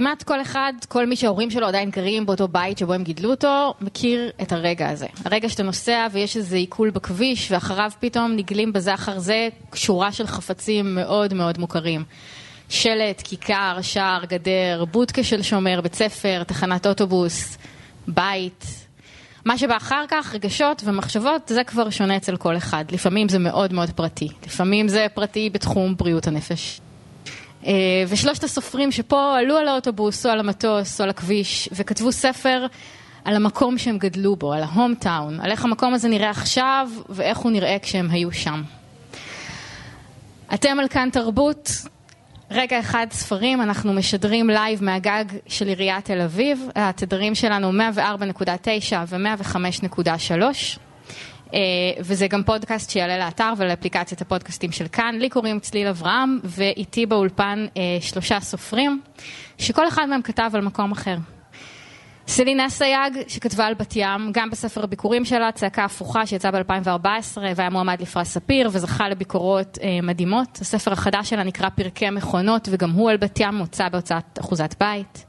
כמעט כל אחד, כל מי שההורים שלו עדיין גרים באותו בית שבו הם גידלו אותו, מכיר את הרגע הזה. הרגע שאתה נוסע ויש איזה עיכול בכביש, ואחריו פתאום נגלים בזה אחר זה שורה של חפצים מאוד מאוד מוכרים. שלט, כיכר, שער, גדר, בודקה של שומר, בית ספר, תחנת אוטובוס, בית. מה שבא אחר כך, רגשות ומחשבות, זה כבר שונה אצל כל אחד. לפעמים זה מאוד מאוד פרטי. לפעמים זה פרטי בתחום בריאות הנפש. אה, ושלושת הסופרים שפה עלו על האוטובוס או על המטוס או על הכביש וכתבו ספר על המקום שהם גדלו בו, על ה home town, על איך המקום הזה נראה עכשיו ואיך הוא נראה כשהם היו שם. אתם על כאן תרבות, רגע אחד ספרים, אנחנו משדרים live מהגג של עיריית תל אביב, התדרים שלנו 104.9 ו-105.3. אה, וזה גם פודקאסט שיעלה לאתר ולאפליקציית הפודקאסטים של כאן. לי קוראים צליל אברהם, ואיתי באולפן אה, שלושה סופרים, שכל אחד מהם כתב על מקום אחר. סלין אסייג, שכתבה על בת ים, גם בספר הביכורים שלה, צעקה הפוכה, שיצא ב-2014 והיה מועמד לפרס ספיר וזכה לביקורות אה, מדהימות. הספר החדש שלה נקרא פרקי מכונות, וגם הוא על בת ים, יוצא בהוצאת אחוזת בית.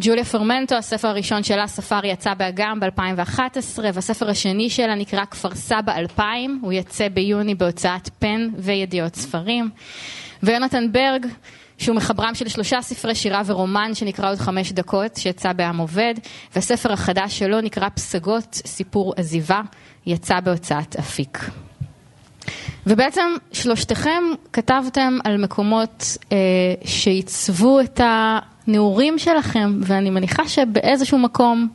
ג'וליה פרמנטו, הספר הראשון שלה, ספארי, יצא בעם ב-2011, והספר השני שלה נקרא כפר סבא 2000, הוא יצא ביוני בהוצאת פן וידיעות ספרים. ויונתן ברג, שהוא מחברם של שלושה ספרי שירה ורומן שנקרא עוד חמש דקות, שיצא בעם עובד, והספר החדש שלו נקרא פסגות, סיפור עזיבה, יצא בהוצאת אפיק. ובעצם שלושתכם כתבתם על מקומות אה, שעיצבו את הנעורים שלכם, ואני מניחה שבאיזשהו מקום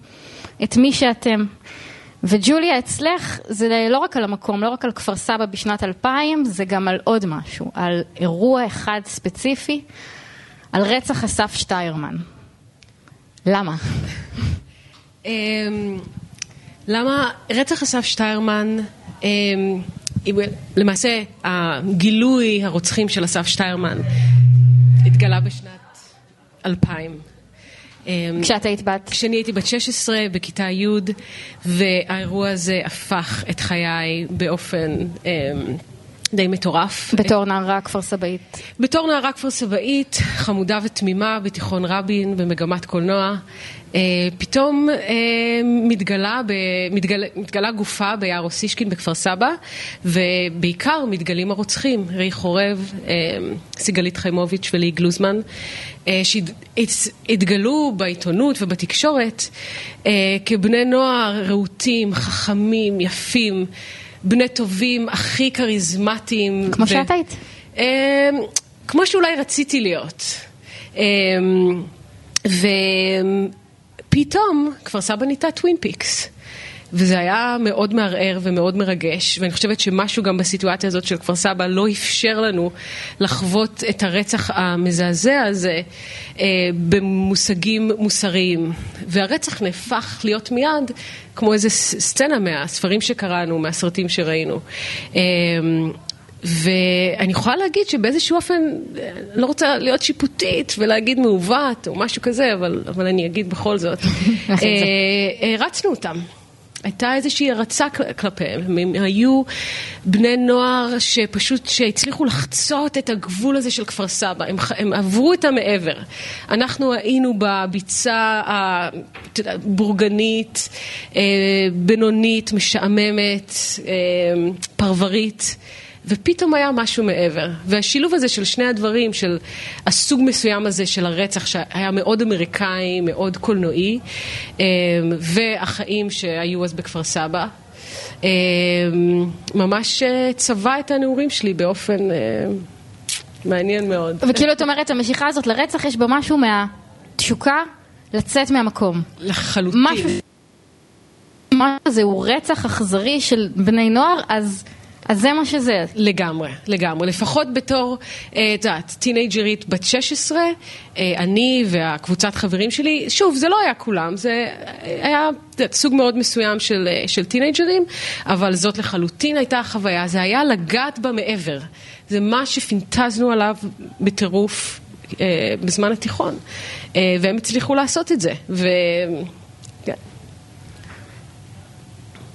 את מי שאתם. וג'וליה, אצלך זה לא רק על המקום, לא רק על כפר סבא בשנת 2000, זה גם על עוד משהו, על אירוע אחד ספציפי, על רצח אסף שטיירמן. למה? אמ, למה רצח אסף שטיירמן, אמ, למעשה הגילוי הרוצחים של אסף שטיירמן התגלה בשנת 2000. אמ, כשאת היית בת? כשאני הייתי בת 16 בכיתה י' והאירוע הזה הפך את חיי באופן אמ, די מטורף. בתור נערה כפר סבאית. בתור נערה כפר סבאית, חמודה ותמימה בתיכון רבין במגמת קולנוע. אה, פתאום אה, מתגלה, מתגלה, מתגלה גופה ביער אוסישקין בכפר סבא, ובעיקר מתגלים הרוצחים, רי חורב, אה, סיגלית חיימוביץ' ולי גלוזמן, שהתגלו בעיתונות ובתקשורת כבני נוער רהוטים, חכמים, יפים, בני טובים, הכי כריזמטיים. כמו ו... שאת היית. כמו שאולי רציתי להיות. ו... פתאום כפר סבא נהייתה טווין פיקס. וזה היה מאוד מערער ומאוד מרגש, ואני חושבת שמשהו גם בסיטואציה הזאת של כפר סבא לא אפשר לנו לחוות את הרצח המזעזע הזה אה, במושגים מוסריים. והרצח נהפך להיות מיד כמו איזה סצנה מהספרים שקראנו, מהסרטים שראינו. אה, ואני יכולה להגיד שבאיזשהו אופן, אני לא רוצה להיות שיפוטית ולהגיד מעוות או משהו כזה, אבל, אבל אני אגיד בכל זאת, הרצנו אה, אותם. הייתה איזושהי הרצה כלפיהם, הם היו בני נוער שפשוט, שהצליחו לחצות את הגבול הזה של כפר סבא, הם, הם עברו את המעבר. אנחנו היינו בביצה הבורגנית, אה, בינונית, משעממת, אה, פרברית. ופתאום היה משהו מעבר. והשילוב הזה של שני הדברים, של הסוג מסוים הזה של הרצח, שהיה מאוד אמריקאי, מאוד קולנועי, אמ, והחיים שהיו אז בכפר סבא, אמ, ממש אה, צבע את הנעורים שלי באופן אה, מעניין מאוד. וכאילו את אומרת, המשיכה הזאת לרצח, יש בה משהו מהתשוקה לצאת מהמקום. לחלוטין. משהו... מה זה, הוא רצח אכזרי של בני נוער, אז... אז זה מה שזה. לגמרי, לגמרי. לפחות בתור, אה, את יודעת, טינג'רית בת 16, אה, אני והקבוצת חברים שלי, שוב, זה לא היה כולם, זה היה יודעת, סוג מאוד מסוים של, אה, של טינג'רים, אבל זאת לחלוטין הייתה החוויה, זה היה לגעת במעבר. זה מה שפינטזנו עליו בטירוף בזמן התיכון, והם הצליחו לעשות את זה. ו... כן.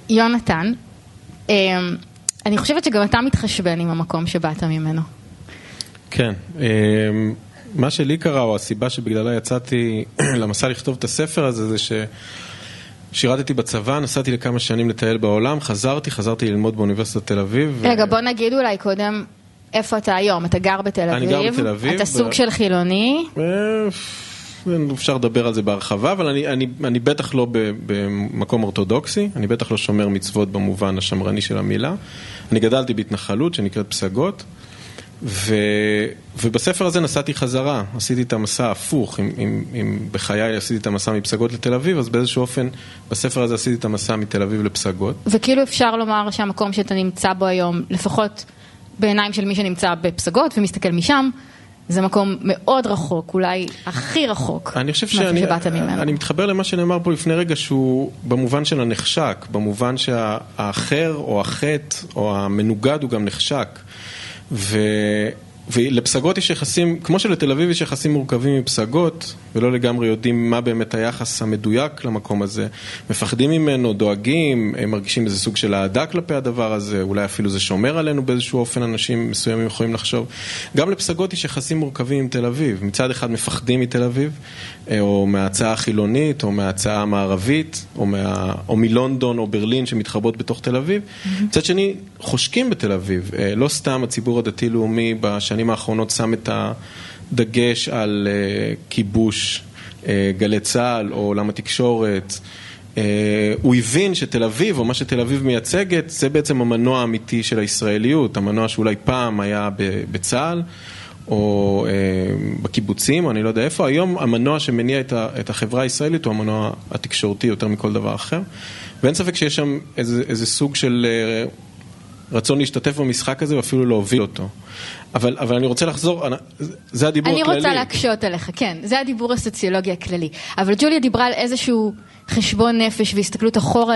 יונתן, אני חושבת שגם אתה מתחשבן עם המקום שבאת ממנו. כן. אמ, מה שלי קרה, או הסיבה שבגללה יצאתי למסע לכתוב את הספר הזה, זה ש... שירתתי בצבא, נסעתי לכמה שנים לטייל בעולם, חזרתי, חזרתי ללמוד באוניברסיטת תל אביב. רגע, ו... בוא נגיד אולי קודם, איפה אתה היום? אתה גר בתל אביב? אני גר בתל אביב. אתה סוג ב... של חילוני? אפשר לדבר על זה בהרחבה, אבל אני, אני, אני בטח לא במקום אורתודוקסי, אני בטח לא שומר מצוות במובן השמרני של המילה. אני גדלתי בהתנחלות שנקראת פסגות. ו, ובספר הזה נסעתי חזרה, עשיתי את המסע ההפוך, אם, אם, אם בחיי עשיתי את המסע מפסגות לתל אביב, אז באיזשהו אופן בספר הזה עשיתי את המסע מתל אביב לפסגות. וכאילו אפשר לומר שהמקום שאתה נמצא בו היום, לפחות בעיניים של מי שנמצא בפסגות ומסתכל משם, זה מקום מאוד רחוק, אולי הכי רחוק. אני חושב שאני אני מתחבר למה שנאמר פה לפני רגע, שהוא במובן של הנחשק, במובן שהאחר או החטא או המנוגד הוא גם נחשק. ו... ולפסגות יש יחסים, כמו שלתל אביב יש יחסים מורכבים מפסגות, ולא לגמרי יודעים מה באמת היחס המדויק למקום הזה. מפחדים ממנו, דואגים, הם מרגישים איזה סוג של אהדה כלפי הדבר הזה, אולי אפילו זה שומר עלינו באיזשהו אופן, אנשים מסוימים יכולים לחשוב. גם לפסגות יש יחסים מורכבים עם תל אביב. מצד אחד מפחדים מתל אביב, או מההצעה החילונית, או מההצעה המערבית, או, מה... או מלונדון או ברלין שמתחבאות בתוך תל אביב. Mm-hmm. מצד שני, חושקים בתל אביב. אה, לא סתם הציבור הדתי-לאומי בשנים האחרונות שם את הדגש על אה, כיבוש גלי צה"ל או עולם התקשורת. הוא הבין שתל אביב, או מה שתל אביב מייצגת, זה בעצם המנוע האמיתי של הישראליות, המנוע שאולי פעם היה בצה"ל. או אה, בקיבוצים, או אני לא יודע איפה, היום המנוע שמניע את, ה, את החברה הישראלית הוא המנוע התקשורתי יותר מכל דבר אחר. ואין ספק שיש שם איזה, איזה סוג של אה, רצון להשתתף במשחק הזה ואפילו להוביל אותו. אבל, אבל אני רוצה לחזור, זה הדיבור אני הכללי. אני רוצה להקשות עליך, כן, זה הדיבור הסוציולוגי הכללי. אבל ג'וליה דיברה על איזשהו חשבון נפש והסתכלות אחורה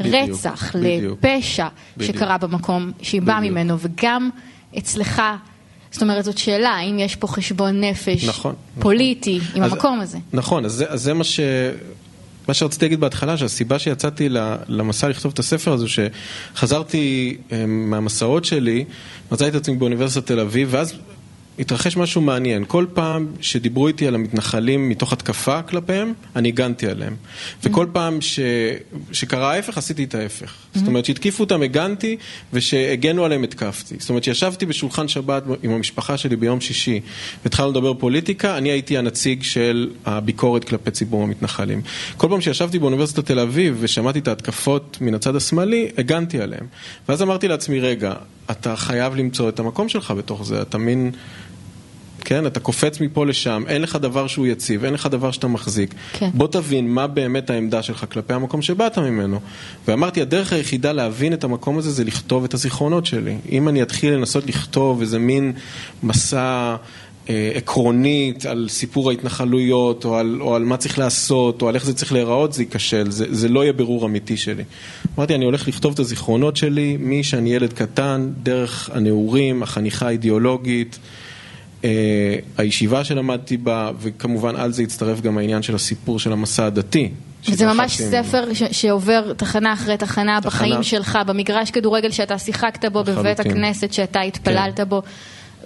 לרצח, בדיוק, לפשע בדיוק, שקרה במקום שהיא באה ממנו, וגם אצלך זאת אומרת, זאת שאלה, האם יש פה חשבון נפש נכון, נכון. פוליטי נכון. עם אז, המקום הזה. נכון, אז זה, אז זה מה ש... מה שרציתי להגיד בהתחלה, שהסיבה שיצאתי למסע לכתוב את הספר הזה, שחזרתי אה, מהמסעות שלי, מצאתי את עצמי באוניברסיטת תל אביב, ואז התרחש משהו מעניין. כל פעם שדיברו איתי על המתנחלים מתוך התקפה כלפיהם, אני הגנתי עליהם. וכל פעם ש... שקרה ההפך, עשיתי את ההפך. זאת אומרת, שהתקיפו אותם, הגנתי, ושהגנו עליהם, התקפתי. זאת אומרת, שישבתי בשולחן שבת עם המשפחה שלי ביום שישי, והתחלנו לדבר פוליטיקה, אני הייתי הנציג של הביקורת כלפי ציבור המתנחלים. כל פעם שישבתי באוניברסיטת תל אביב ושמעתי את ההתקפות מן הצד השמאלי, הגנתי עליהם. ואז אמרתי לעצמי, רגע, אתה חייב למצוא את המקום שלך בתוך זה, אתה מין... כן, אתה קופץ מפה לשם, אין לך דבר שהוא יציב, אין לך דבר שאתה מחזיק. כן. בוא תבין מה באמת העמדה שלך כלפי המקום שבאת ממנו. ואמרתי, הדרך היחידה להבין את המקום הזה זה לכתוב את הזיכרונות שלי. אם אני אתחיל לנסות לכתוב איזה מין מסע עקרונית על סיפור ההתנחלויות, או על, או על מה צריך לעשות, או על איך זה צריך להיראות, זה ייכשל, זה, זה לא יהיה בירור אמיתי שלי. אמרתי, אני הולך לכתוב את הזיכרונות שלי משאני ילד קטן, דרך הנעורים, החניכה האידיאולוגית. אה, הישיבה שלמדתי בה, וכמובן על זה הצטרף גם העניין של הסיפור של המסע הדתי. זה ממש ספר ש- שעובר תחנה אחרי תחנה, תחנה בחיים שלך, במגרש כדורגל שאתה שיחקת בו, לחלוטין. בבית הכנסת שאתה התפללת כן. בו,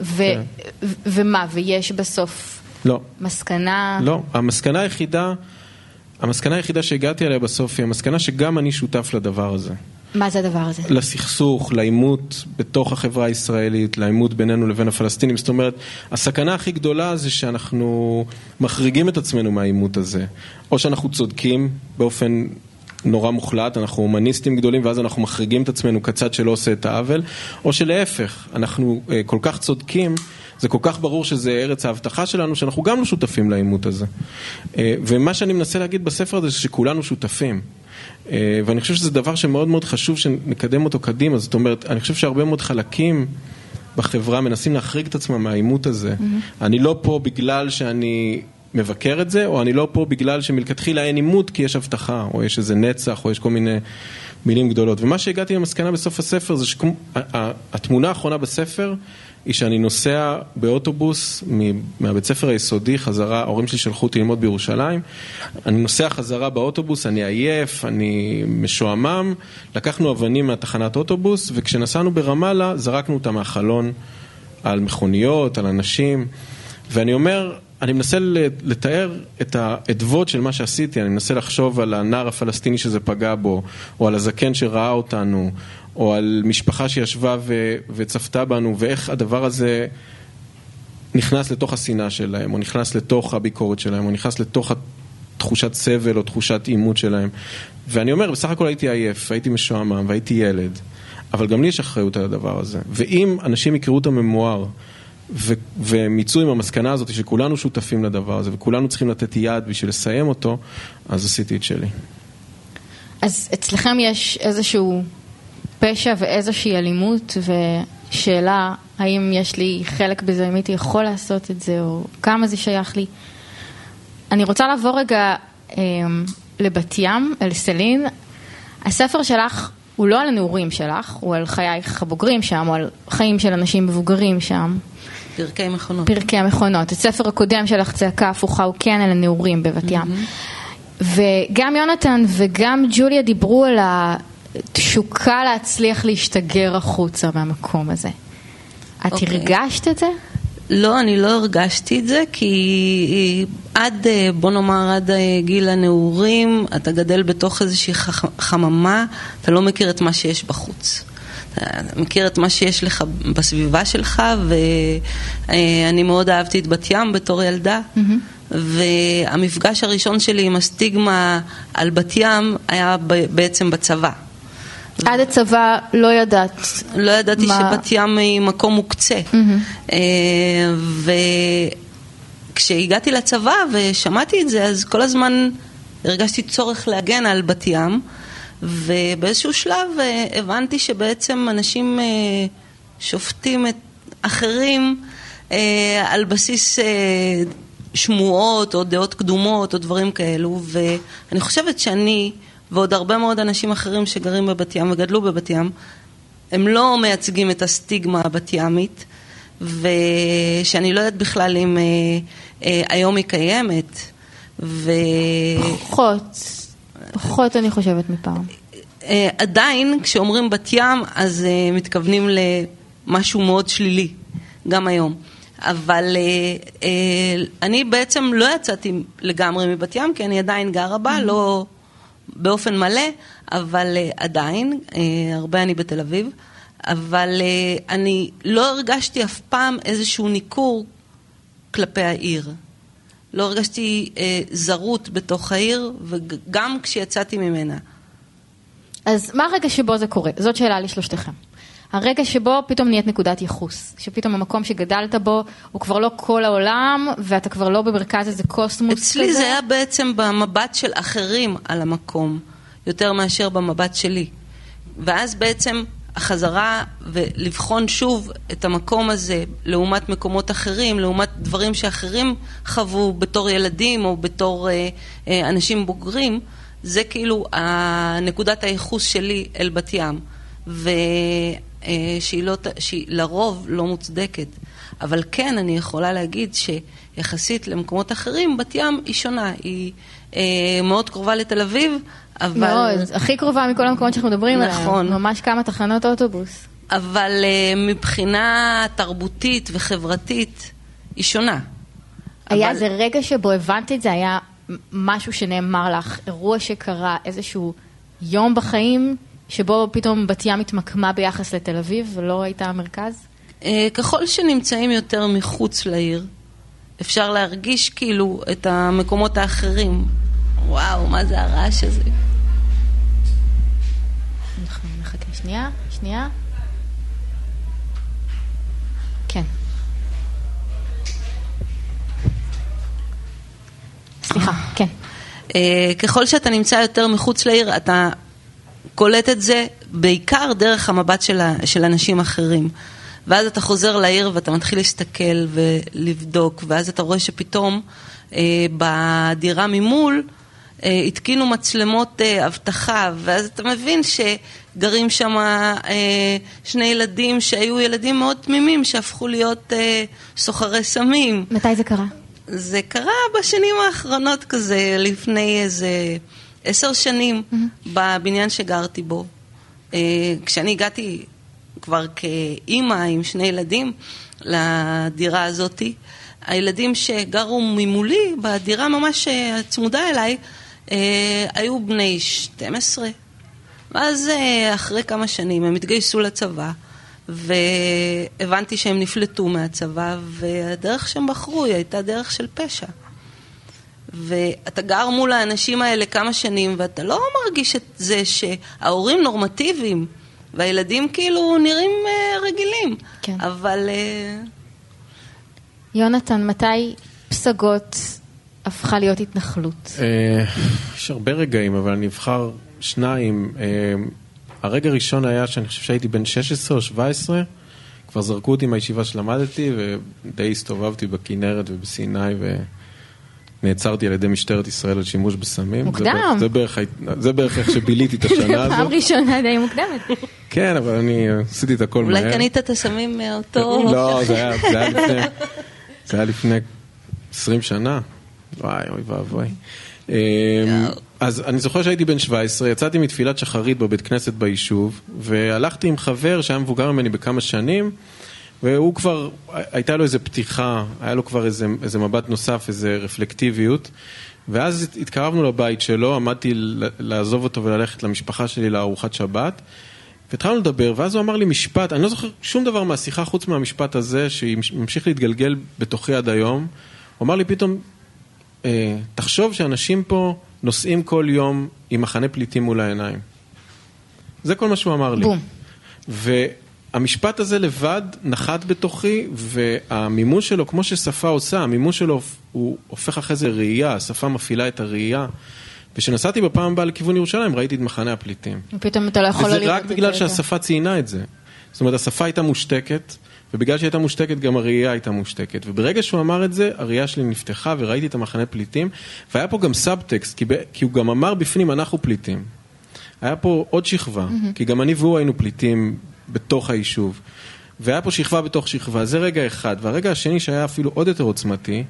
ו- כן. ו- ומה, ויש בסוף לא. מסקנה? לא, המסקנה היחידה, המסקנה היחידה שהגעתי אליה בסוף היא המסקנה שגם אני שותף לדבר הזה. מה זה הדבר הזה? לסכסוך, לעימות בתוך החברה הישראלית, לעימות בינינו לבין הפלסטינים. זאת אומרת, הסכנה הכי גדולה זה שאנחנו מחריגים את עצמנו מהעימות הזה. או שאנחנו צודקים באופן נורא מוחלט, אנחנו הומניסטים גדולים ואז אנחנו מחריגים את עצמנו כצד שלא עושה את העוול, או שלהפך, אנחנו uh, כל כך צודקים, זה כל כך ברור שזה ארץ ההבטחה שלנו, שאנחנו גם לא שותפים לעימות הזה. Uh, ומה שאני מנסה להגיד בספר הזה, זה שכולנו שותפים. אה, ואני חושב שזה דבר שמאוד מאוד חשוב שנקדם אותו קדימה, זאת אומרת, אני חושב שהרבה מאוד חלקים בחברה מנסים להחריג את עצמם מהעימות הזה. Mm-hmm. אני לא פה בגלל שאני מבקר את זה, או אני לא פה בגלל שמלכתחילה אין עימות כי יש הבטחה, או יש איזה נצח, או יש כל מיני מילים גדולות. ומה שהגעתי למסקנה בסוף הספר זה שהתמונה האחרונה בספר היא שאני נוסע באוטובוס מהבית ספר היסודי חזרה, ההורים שלי שלחו אותי ללמוד בירושלים, אני נוסע חזרה באוטובוס, אני עייף, אני משועמם, לקחנו אבנים מהתחנת אוטובוס וכשנסענו ברמאללה זרקנו אותם מהחלון על מכוניות, על אנשים. ואני אומר, אני מנסה לתאר את האדוות של מה שעשיתי, אני מנסה לחשוב על הנער הפלסטיני שזה פגע בו, או על הזקן שראה אותנו, או על משפחה שישבה וצפתה בנו, ואיך הדבר הזה נכנס לתוך השנאה שלהם, או נכנס לתוך הביקורת שלהם, או נכנס לתוך תחושת סבל או תחושת עימות שלהם. ואני אומר, בסך הכל הייתי עייף, הייתי משועמם והייתי ילד, אבל גם לי יש אחריות על הדבר הזה. ואם אנשים יקראו את הממואר, והם יצאו עם המסקנה הזאת שכולנו שותפים לדבר הזה וכולנו צריכים לתת יד בשביל לסיים אותו, אז עשיתי את שלי. אז אצלכם יש איזשהו פשע ואיזושהי אלימות, ושאלה האם יש לי חלק בזה, אם הייתי יכול לעשות את זה, או כמה זה שייך לי. אני רוצה לעבור רגע אה, לבת ים, אל סלין. הספר שלך הוא לא על הנעורים שלך, הוא על חייך הבוגרים שם, או על חיים של אנשים מבוגרים שם. פרקי מכונות. פרקי המכונות. הספר הקודם שלך, צעקה הפוכה, הוא כן על הנעורים בבת ים. Mm-hmm. וגם יונתן וגם ג'וליה דיברו על התשוקה להצליח להשתגר החוצה מהמקום הזה. את okay. אוקיי. הרגשת את זה? לא, אני לא הרגשתי את זה, כי עד, אה, בוא נאמר, עד אה, גיל הנעורים, אתה גדל בתוך איזושהי חממה, אתה לא מכיר את מה שיש בחוץ. מכיר את מה שיש לך בסביבה שלך, ואני מאוד אהבתי את בת ים בתור ילדה. Mm-hmm. והמפגש הראשון שלי עם הסטיגמה על בת ים היה בעצם בצבא. עד הצבא לא ידעת. לא ידעתי מה... שבת ים היא מקום מוקצה. Mm-hmm. וכשהגעתי לצבא ושמעתי את זה, אז כל הזמן הרגשתי צורך להגן על בת ים. ובאיזשהו שלב אה, הבנתי שבעצם אנשים אה, שופטים את אחרים אה, על בסיס שמועות או דעות קדומות או דברים כאלו, ואני חושבת שאני ועוד הרבה מאוד אנשים אחרים שגרים בבת ים וגדלו בבת ים, הם לא מייצגים את הסטיגמה הבת ימית, ושאני לא יודעת בכלל אם היום היא קיימת. ו... פחות. פחות אני חושבת מפעם. אה, עדיין, כשאומרים בת ים, אז אה, מתכוונים למשהו מאוד שלילי, גם היום. אבל אה, אני בעצם לא יצאתי לגמרי מבת ים, כי אני עדיין גרה בה, לא באופן מלא, אבל עדיין, הרבה אני בתל אביב, אבל אני לא הרגשתי אף פעם איזשהו ניכור כלפי העיר. לא הרגשתי אה, זרות בתוך העיר, וגם כשיצאתי ממנה. אז מה הרגע שבו זה קורה? זאת שאלה לשלושתכם. הרגע שבו פתאום נהיית נקודת ייחוס, שפתאום המקום שגדלת בו הוא כבר לא כל העולם, ואתה כבר לא במרכז איזה קוסמוס אצלי כזה. אצלי זה היה בעצם במבט של אחרים על המקום, יותר מאשר במבט שלי. ואז בעצם החזרה ולבחון שוב את המקום הזה לעומת מקומות אחרים, לעומת דברים שאחרים חוו בתור ילדים או בתור אה, אה, אנשים בוגרים, זה כאילו נקודת הייחוס שלי אל בת ים, ושהיא אה, לא, לרוב לא מוצדקת. אבל כן, אני יכולה להגיד שיחסית למקומות אחרים, בת ים היא שונה, היא אה, מאוד קרובה לתל אביב, אבל... מאוד, הכי קרובה מכל המקומות שאנחנו מדברים עליהם. נכון. ממש כמה תחנות אוטובוס. אבל uh, מבחינה תרבותית וחברתית, היא שונה. היה אבל... איזה רגע שבו הבנת את זה? היה משהו שנאמר לך, אירוע שקרה, איזשהו יום בחיים, שבו פתאום בת ים התמקמה ביחס לתל אביב ולא הייתה המרכז? Uh, ככל שנמצאים יותר מחוץ לעיר, אפשר להרגיש כאילו את המקומות האחרים. וואו, מה זה הרעש הזה? אנחנו נחכה שנייה, שנייה. כן. סליחה, כן. אה, ככל שאתה נמצא יותר מחוץ לעיר, אתה קולט את זה בעיקר דרך המבט של, של אנשים אחרים. ואז אתה חוזר לעיר ואתה מתחיל להסתכל ולבדוק, ואז אתה רואה שפתאום אה, בדירה ממול התקינו מצלמות אה, אבטחה, ואז אתה מבין שגרים שם אה, שני ילדים שהיו ילדים מאוד תמימים, שהפכו להיות סוחרי סמים. מתי זה קרה? זה קרה בשנים האחרונות כזה, לפני איזה עשר שנים, mm-hmm. בבניין שגרתי בו. כשאני הגעתי כבר כאימא עם שני ילדים לדירה הזאתי, הילדים שגרו ממולי, בדירה ממש אה, צמודה אליי, אה, היו בני 12. ואז אה, אחרי כמה שנים הם התגייסו לצבא, והבנתי שהם נפלטו מהצבא, והדרך שהם בחרו היא הייתה דרך של פשע. ואתה גר מול האנשים האלה כמה שנים, ואתה לא מרגיש את זה שההורים נורמטיביים, והילדים כאילו נראים uh, רגילים. כן. אבל... Uh, יונתן, מתי פסגות הפכה להיות התנחלות? אה, יש הרבה רגעים, אבל אני אבחר שניים. אה, הרגע הראשון היה שאני חושב שהייתי בן 16 או 17, כבר זרקו אותי מהישיבה שלמדתי, ודי הסתובבתי בכנרת ובסיני, ונעצרתי על ידי משטרת ישראל על שימוש בסמים. מוקדם. זה בערך- זה בערך, זה בערך איך שביליתי את השנה הזאת. פעם ראשונה די מוקדמת. כן, אבל אני עשיתי את הכל מהר. אולי קנית את הסמים מאותו... לא, זה היה, זה היה לפני, זה היה לפני 20 שנה. וואי, אוי ואבוי. אמ, אז אני זוכר שהייתי בן 17, יצאתי מתפילת שחרית בבית כנסת ביישוב, והלכתי עם חבר שהיה מבוגר ממני בכמה שנים, והוא כבר, הייתה לו איזו פתיחה, היה לו כבר איזה, איזה מבט נוסף, איזה רפלקטיביות. ואז התקרבנו לבית שלו, עמדתי לעזוב אותו וללכת למשפחה שלי לארוחת שבת. והתחלנו לדבר, ואז הוא אמר לי משפט, אני לא זוכר שום דבר מהשיחה חוץ מהמשפט הזה, שממשיך להתגלגל בתוכי עד היום. הוא אמר לי פתאום, תחשוב שאנשים פה נוסעים כל יום עם מחנה פליטים מול העיניים. זה כל מה שהוא אמר לי. בום. והמשפט הזה לבד נחת בתוכי, והמימוש שלו, כמו ששפה עושה, המימוש שלו הוא הופך אחרי זה ראייה, השפה מפעילה את הראייה. וכשנסעתי בפעם הבאה לכיוון ירושלים, ראיתי את מחנה הפליטים. ופתאום אתה לא יכול וזה לראות רק את זה. בגלל יותר. שהשפה ציינה את זה. זאת אומרת, השפה הייתה מושתקת, ובגלל שהיא הייתה מושתקת, גם הראייה הייתה מושתקת. וברגע שהוא אמר את זה, הראייה שלי נפתחה, וראיתי את המחנה פליטים, והיה פה גם סאבטקסט, כי, ב- כי הוא גם אמר בפנים, אנחנו פליטים. היה פה עוד שכבה, כי גם אני והוא היינו פליטים בתוך היישוב. והיה פה שכבה בתוך שכבה, זה רגע אחד. והרגע השני, שהיה אפילו עוד יותר עוצמתי,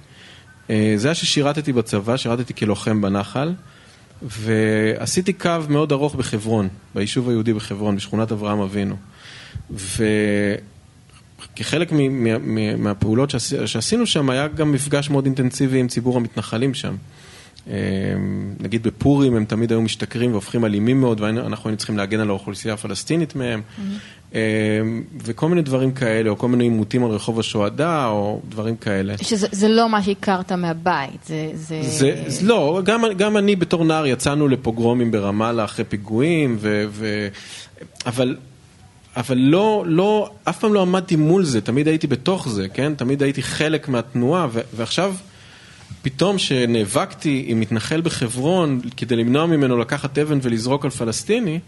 אה, זה היה ששירתתי בצבא, שירתתי כלוחם בנחל, ועשיתי קו מאוד ארוך בחברון, ביישוב היהודי בחברון, בשכונת אברהם אבינו. וכחלק מ- מהפעולות שעשי- שעשינו שם, היה גם מפגש מאוד אינטנסיבי עם ציבור המתנחלים שם. אה, נגיד בפורים הם תמיד היו משתכרים והופכים אלימים מאוד, ואנחנו היינו צריכים להגן על האוכלוסייה הפלסטינית מהם, אה, וכל מיני דברים כאלה, או כל מיני עימותים על רחוב השוהדא, או דברים כאלה. שזה זה לא מה שהכרת מהבית, זה... זה... זה, זה לא, גם, גם אני בתור נער יצאנו לפוגרומים ברמאללה אחרי פיגועים, ו, ו, אבל, אבל לא, לא, אף פעם לא עמדתי מול זה, תמיד הייתי בתוך זה, כן? תמיד הייתי חלק מהתנועה, ו, ועכשיו פתאום שנאבקתי עם מתנחל בחברון כדי למנוע ממנו לקחת אבן ולזרוק על פלסטיני,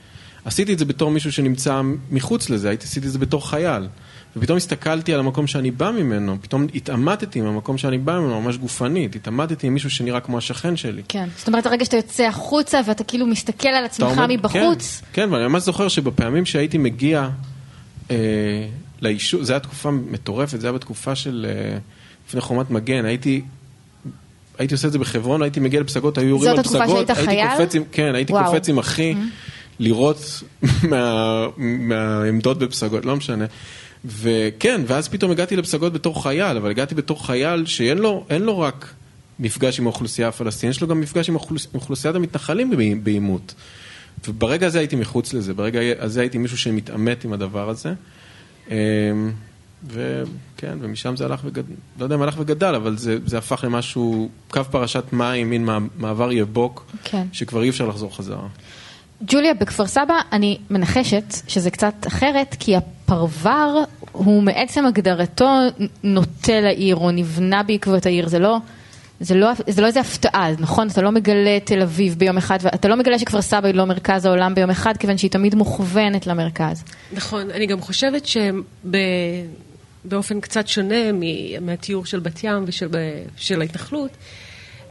עשיתי את זה בתור מישהו שנמצא מחוץ לזה, הייתי עשיתי את זה בתור חייל. ופתאום הסתכלתי על המקום שאני בא ממנו, פתאום התעמתתי עם המקום שאני בא ממנו, ממש גופנית, התעמתתי עם מישהו שנראה כמו השכן שלי. כן, זאת אומרת, הרגע שאתה יוצא החוצה ואתה כאילו מסתכל על עצמך עומד- מבחוץ, כן, כן, ואני ממש זוכר שבפעמים שהייתי מגיע אה, ליישוב, זו הייתה תקופה מטורפת, זה היה בתקופה של אה, לפני חומת מגן, הייתי... הייתי עושה את זה בחברון, הייתי מגיע לפסגות, היו יורים זאת על התקופה פסגות, שהיית הייתי חייל? קופץ עם, כן, הייתי וואו. Mm-hmm. קופץ עם אחי, לירות מה, מהעמדות בפסגות, לא משנה. וכן, ואז פתאום הגעתי לפסגות בתור חייל, אבל הגעתי בתור חייל שאין לו, לו רק מפגש עם האוכלוסייה הפלסטינית, יש לו גם מפגש עם עם אוכלוסיית המתנחלים בעי- בעימות. וברגע הזה הייתי מחוץ לזה, ברגע הזה הייתי מישהו שמתעמת עם הדבר הזה. אמ, וכן, ומשם זה הלך וגדל, לא יודע אם הלך וגדל, אבל זה, זה הפך למשהו, קו פרשת מים, מין מע- מעבר יבוק, כן. שכבר אי אפשר לחזור חזרה. ג'וליה, בכפר סבא אני מנחשת שזה קצת אחרת, כי הפרבר הוא מעצם הגדרתו נוטה לעיר, או נבנה בעקבות העיר, זה לא... זה לא, זה לא איזה הפתעה, נכון? אתה לא מגלה תל אביב ביום אחד, ואתה לא מגלה שכפר סבא היא לא מרכז העולם ביום אחד, כיוון שהיא תמיד מוכוונת למרכז. נכון, אני גם חושבת שבאופן קצת שונה מהתיאור של בת ים ושל של ההתנחלות,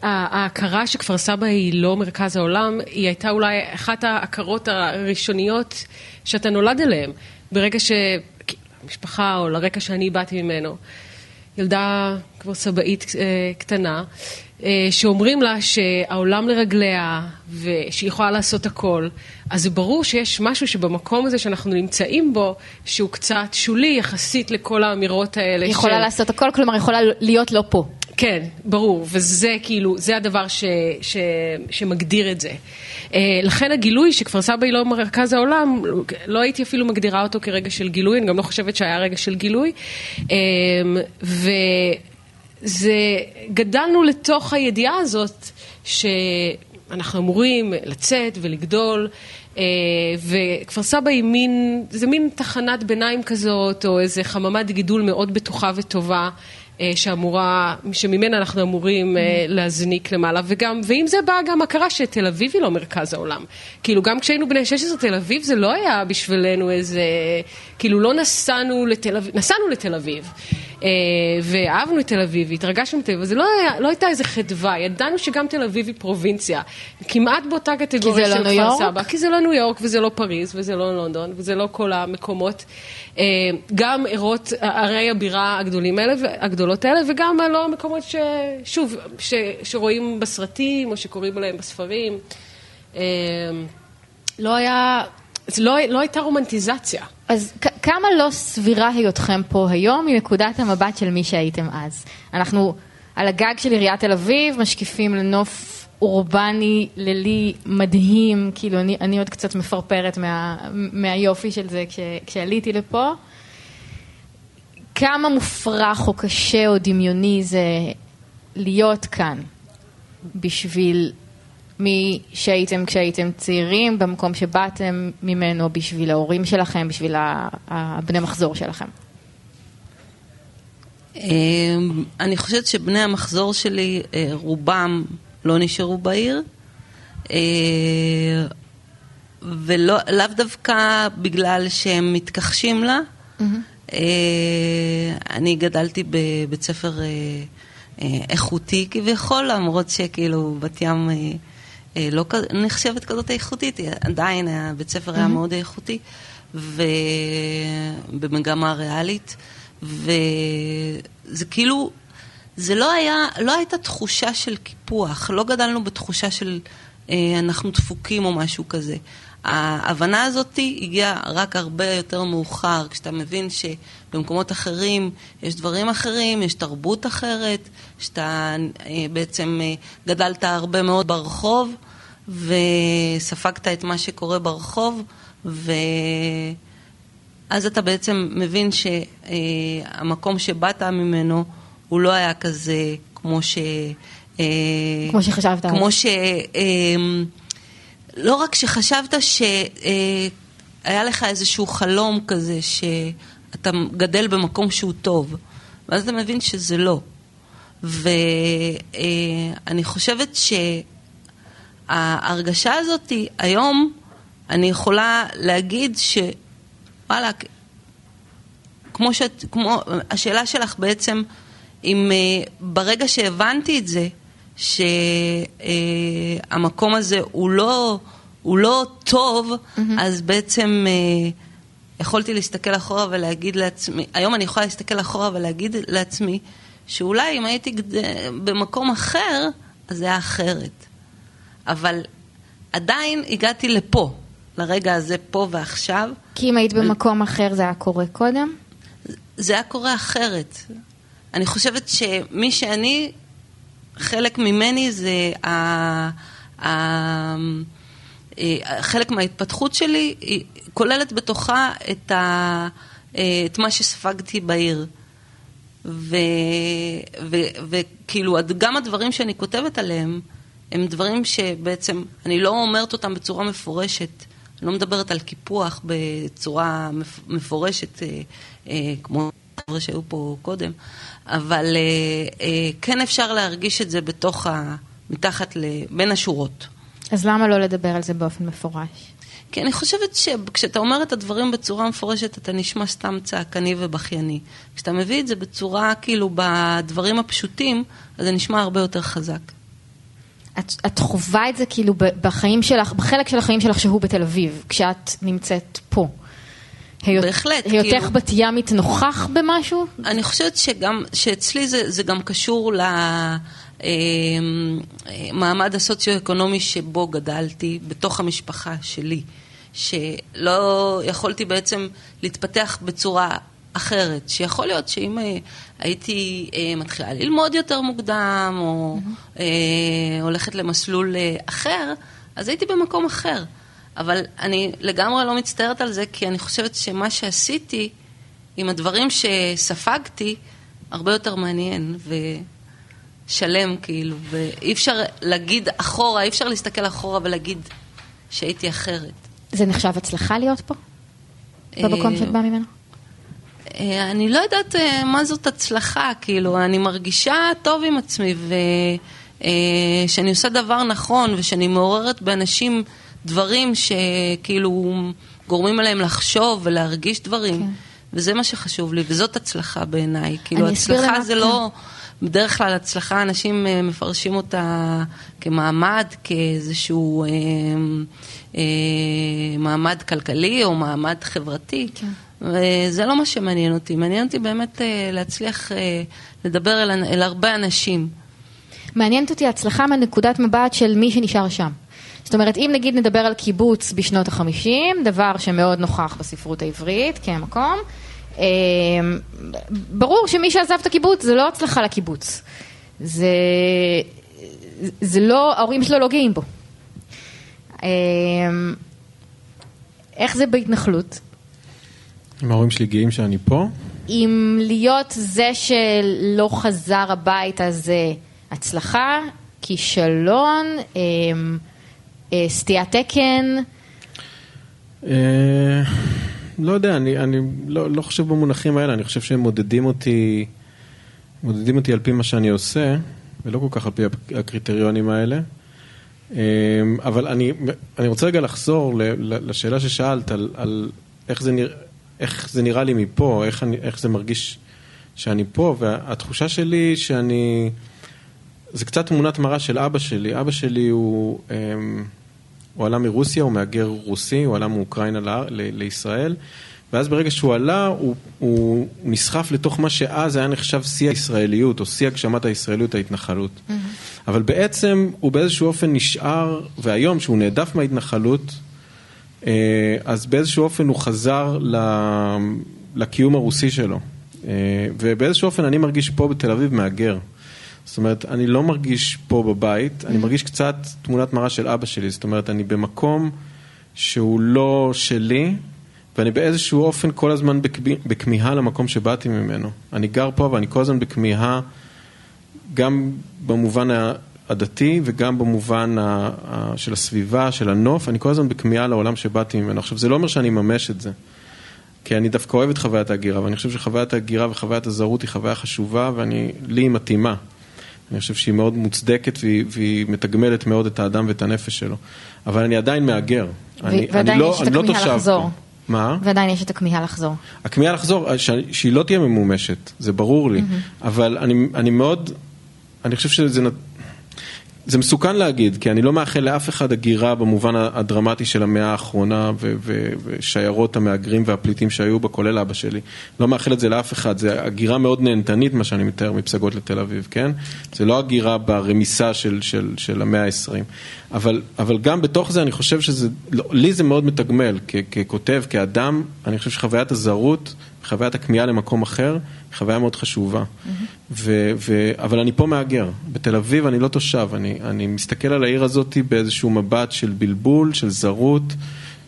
ההכרה שכפר סבא היא לא מרכז העולם, היא הייתה אולי אחת ההכרות הראשוניות שאתה נולד אליהן. ברגע שהמשפחה, או לרקע שאני באתי ממנו, ילדה כבר סבאית אה, קטנה, אה, שאומרים לה שהעולם לרגליה ושהיא יכולה לעשות הכל, אז זה ברור שיש משהו שבמקום הזה שאנחנו נמצאים בו, שהוא קצת שולי יחסית לכל האמירות האלה. יכולה של- לעשות הכל, כלומר יכולה להיות לא פה. כן, ברור, וזה כאילו, זה הדבר ש, ש, שמגדיר את זה. אה, לכן הגילוי שכפר סבא היא לא מרכז העולם, לא הייתי אפילו מגדירה אותו כרגע של גילוי, אני גם לא חושבת שהיה רגע של גילוי. אה, וזה, גדלנו לתוך הידיעה הזאת שאנחנו אמורים לצאת ולגדול. אה, וכפר סבא היא מין, זה מין תחנת ביניים כזאת, או איזה חממת גידול מאוד בטוחה וטובה. אה, שאמורה, שממנה אנחנו אמורים אה, להזניק למעלה, וגם, ועם זה באה גם הכרה שתל אביב היא לא מרכז העולם. כאילו, גם כשהיינו בני 16, תל אביב זה לא היה בשבילנו איזה, כאילו, לא נסענו לתל אביב, נסענו לתל אביב. אה, ואהבנו את תל אביב, והתרגשנו מתל אביב, זה לא, לא הייתה איזה חדווה, ידענו שגם תל אביב היא פרובינציה, כמעט באותה קטגוריה של לא כפר סבא, כי זה לא ניו יורק וזה לא פריז וזה לא לונדון וזה לא כל המקומות, אה, גם ערות ערי הבירה הגדולים האלה, הגדולות האלה, וגם לא המקומות ש... שוב, ש... שרואים בסרטים או שקוראים עליהם בספרים. אה, לא היה, לא, לא הייתה רומנטיזציה. אז כמה לא סבירה היותכם פה היום מנקודת המבט של מי שהייתם אז? אנחנו על הגג של עיריית תל אביב, משקיפים לנוף אורבני, לילי, מדהים, כאילו אני, אני עוד קצת מפרפרת מה, מהיופי של זה כש, כשעליתי לפה. כמה מופרך או קשה או דמיוני זה להיות כאן בשביל מי שהייתם כשהייתם צעירים, במקום שבאתם ממנו, בשביל ההורים שלכם, בשביל הבני מחזור שלכם? אמ, אני חושבת שבני המחזור שלי, אה, רובם לא נשארו בעיר, אה, ולאו דווקא בגלל שהם מתכחשים לה. Mm-hmm. אני גדלתי בבית ספר איכותי כביכול, למרות שכאילו בת ים אה, לא נחשבת כזאת איכותית, עדיין הבית ספר היה מאוד איכותי, ובמגמה ריאלית, וזה כאילו, זה לא היה, לא הייתה תחושה של קיפוח, לא גדלנו בתחושה של אה, אנחנו דפוקים או משהו כזה. ההבנה הזאת הגיעה רק הרבה יותר מאוחר, כשאתה מבין שבמקומות אחרים יש דברים אחרים, יש תרבות אחרת, שאתה אה, בעצם גדלת הרבה מאוד ברחוב, וספגת את מה שקורה ברחוב, ואז אתה בעצם מבין שהמקום שבאת ממנו הוא לא היה כזה כמו ש... אה, כמו שחשבת. כמו ש... אה, לא רק שחשבת שהיה לך איזשהו חלום כזה, שאתה גדל במקום שהוא טוב, ואז אתה מבין שזה לא. ואני חושבת ש... ההרגשה הזאת, היום אני יכולה להגיד שוואלה, כמו שאת, כמו, השאלה שלך בעצם, אם uh, ברגע שהבנתי את זה, שהמקום uh, הזה הוא לא, הוא לא טוב, mm-hmm. אז בעצם uh, יכולתי להסתכל אחורה ולהגיד לעצמי, היום אני יכולה להסתכל אחורה ולהגיד לעצמי, שאולי אם הייתי במקום אחר, אז זה היה אחרת. אבל עדיין הגעתי לפה, לרגע הזה פה ועכשיו. כי אם היית במקום אחר זה היה קורה קודם? זה היה קורה אחרת. אני חושבת שמי שאני, חלק ממני זה ה... ה... אה, חלק מההתפתחות שלי היא כוללת בתוכה את, ה, אה, את מה שספגתי בעיר. וכאילו, גם הדברים שאני כותבת עליהם, הם דברים שבעצם, אני לא אומרת אותם בצורה מפורשת, אני לא מדברת על קיפוח בצורה מפורשת, אה, אה, כמו חבר'ה שהיו פה קודם, אבל אה, כן אפשר להרגיש את זה בתוך ה... מתחת ל... בין השורות. אז למה לא לדבר על זה באופן מפורש? כי אני חושבת שכשאתה אומר את הדברים בצורה מפורשת, אתה נשמע סתם צעקני ובכייני. כשאתה מביא את זה בצורה, כאילו, בדברים הפשוטים, אז זה נשמע הרבה יותר חזק. את, את חווה את זה כאילו בחיים שלך, בחלק של החיים שלך שהוא בתל אביב, כשאת נמצאת פה. היות, בהחלט. היותך כאילו, בת ימית נוכח במשהו? אני חושבת שגם, שאצלי זה, זה גם קשור למעמד אמ, הסוציו-אקונומי שבו גדלתי, בתוך המשפחה שלי, שלא יכולתי בעצם להתפתח בצורה אחרת, שיכול להיות שאם אה, הייתי אה, מתחילה ללמוד יותר מוקדם, או אה, הולכת למסלול אה, אחר, אז הייתי במקום אחר. אבל אני לגמרי לא מצטערת על זה, כי אני חושבת שמה שעשיתי עם הדברים שספגתי, הרבה יותר מעניין ושלם, כאילו, ואי אפשר להגיד אחורה, אי אפשר להסתכל אחורה ולהגיד שהייתי אחרת. זה נחשב הצלחה להיות פה? במקום אה, שאת באה ממנו? אה, אני לא יודעת אה, מה זאת הצלחה, כאילו, אני מרגישה טוב עם עצמי, ושאני עושה דבר נכון, ושאני מעוררת באנשים דברים שכאילו גורמים עליהם לחשוב ולהרגיש דברים, כן. וזה מה שחשוב לי, וזאת הצלחה בעיניי. כאילו, הצלחה זה. לא... בדרך כלל הצלחה, אנשים אה, מפרשים אותה כמעמד, כאיזשהו אה, אה, מעמד כלכלי או מעמד חברתי. כן. וזה לא מה שמעניין אותי, מעניין אותי באמת אה, להצליח אה, לדבר אל, אל הרבה אנשים. מעניינת אותי הצלחה מנקודת מבט של מי שנשאר שם. זאת אומרת, אם נגיד נדבר על קיבוץ בשנות החמישים, דבר שמאוד נוכח בספרות העברית כמקום, אה, ברור שמי שעזב את הקיבוץ זה לא הצלחה לקיבוץ. זה, זה לא, ההורים שלו לא גאים בו. אה, איך זה בהתנחלות? אם ההורים שלי גאים שאני פה, אם להיות זה שלא חזר הביתה זה הצלחה, כישלון, אה, אה, סטיית תקן, אה, לא יודע, אני, אני לא, לא חושב במונחים האלה, אני חושב שהם מודדים אותי, מודדים אותי על פי מה שאני עושה, ולא כל כך על פי הקריטריונים האלה. אה, אבל אני, אני רוצה רגע לחזור לשאלה ששאלת על, על איך, זה נרא, איך זה נראה לי מפה, איך, אני, איך זה מרגיש שאני פה, והתחושה שלי שאני... זה קצת תמונת מראה של אבא שלי. אבא שלי הוא, אמ, הוא עלה מרוסיה, הוא מהגר רוסי, הוא עלה מאוקראינה ל- ל- לישראל, ואז ברגע שהוא עלה, הוא, הוא נסחף לתוך מה שאז היה נחשב שיא הישראליות, או שיא הגשמת הישראליות, ההתנחלות. אבל בעצם הוא באיזשהו אופן נשאר, והיום שהוא נעדף מההתנחלות, אז באיזשהו אופן הוא חזר לקיום הרוסי שלו. אה, ובאיזשהו אופן אני מרגיש פה בתל אביב מהגר. זאת אומרת, אני לא מרגיש פה בבית, אני מרגיש קצת תמונת מראה של אבא שלי. זאת אומרת, אני במקום שהוא לא שלי, ואני באיזשהו אופן כל הזמן בכמי- בכמיהה למקום שבאתי ממנו. אני גר פה, ואני כל הזמן בכמיהה, גם במובן הדתי וגם במובן ה- ה- של הסביבה, של הנוף, אני כל הזמן בכמיהה לעולם שבאתי ממנו. עכשיו, זה לא אומר שאני אממש את זה. כי אני דווקא אוהב את חוויית ההגירה, ואני חושב שחוויית ההגירה וחוויית הזרות היא חוויה חשובה, ואני, לי היא מתאימה. אני חושב שהיא מאוד מוצדקת והיא, והיא מתגמלת מאוד את האדם ואת הנפש שלו. אבל אני עדיין מהגר. אני, ועדיין אני לא, יש את לא הכמיהה תושב לחזור. פה. מה? ועדיין יש את הכמיהה לחזור. הכמיהה לחזור, ש- שהיא לא תהיה ממומשת, זה ברור לי, אבל אני, אני מאוד, אני חושב שזה זה מסוכן להגיד, כי אני לא מאחל לאף אחד הגירה במובן הדרמטי של המאה האחרונה ושיירות המהגרים והפליטים שהיו בה, כולל אבא שלי. לא מאחל את זה לאף אחד, זה הגירה מאוד נהנתנית, מה שאני מתאר מפסגות לתל אביב, כן? זה לא הגירה ברמיסה של, של, של המאה העשרים. אבל, אבל גם בתוך זה אני חושב שזה, לא, לי זה מאוד מתגמל, כ- ככותב, כאדם, אני חושב שחוויית הזרות, חוויית הכמיהה למקום אחר, חוויה מאוד חשובה. ו, ו, אבל אני פה מהגר. בתל אביב אני לא תושב, אני, אני מסתכל על העיר הזאת באיזשהו מבט של בלבול, של זרות,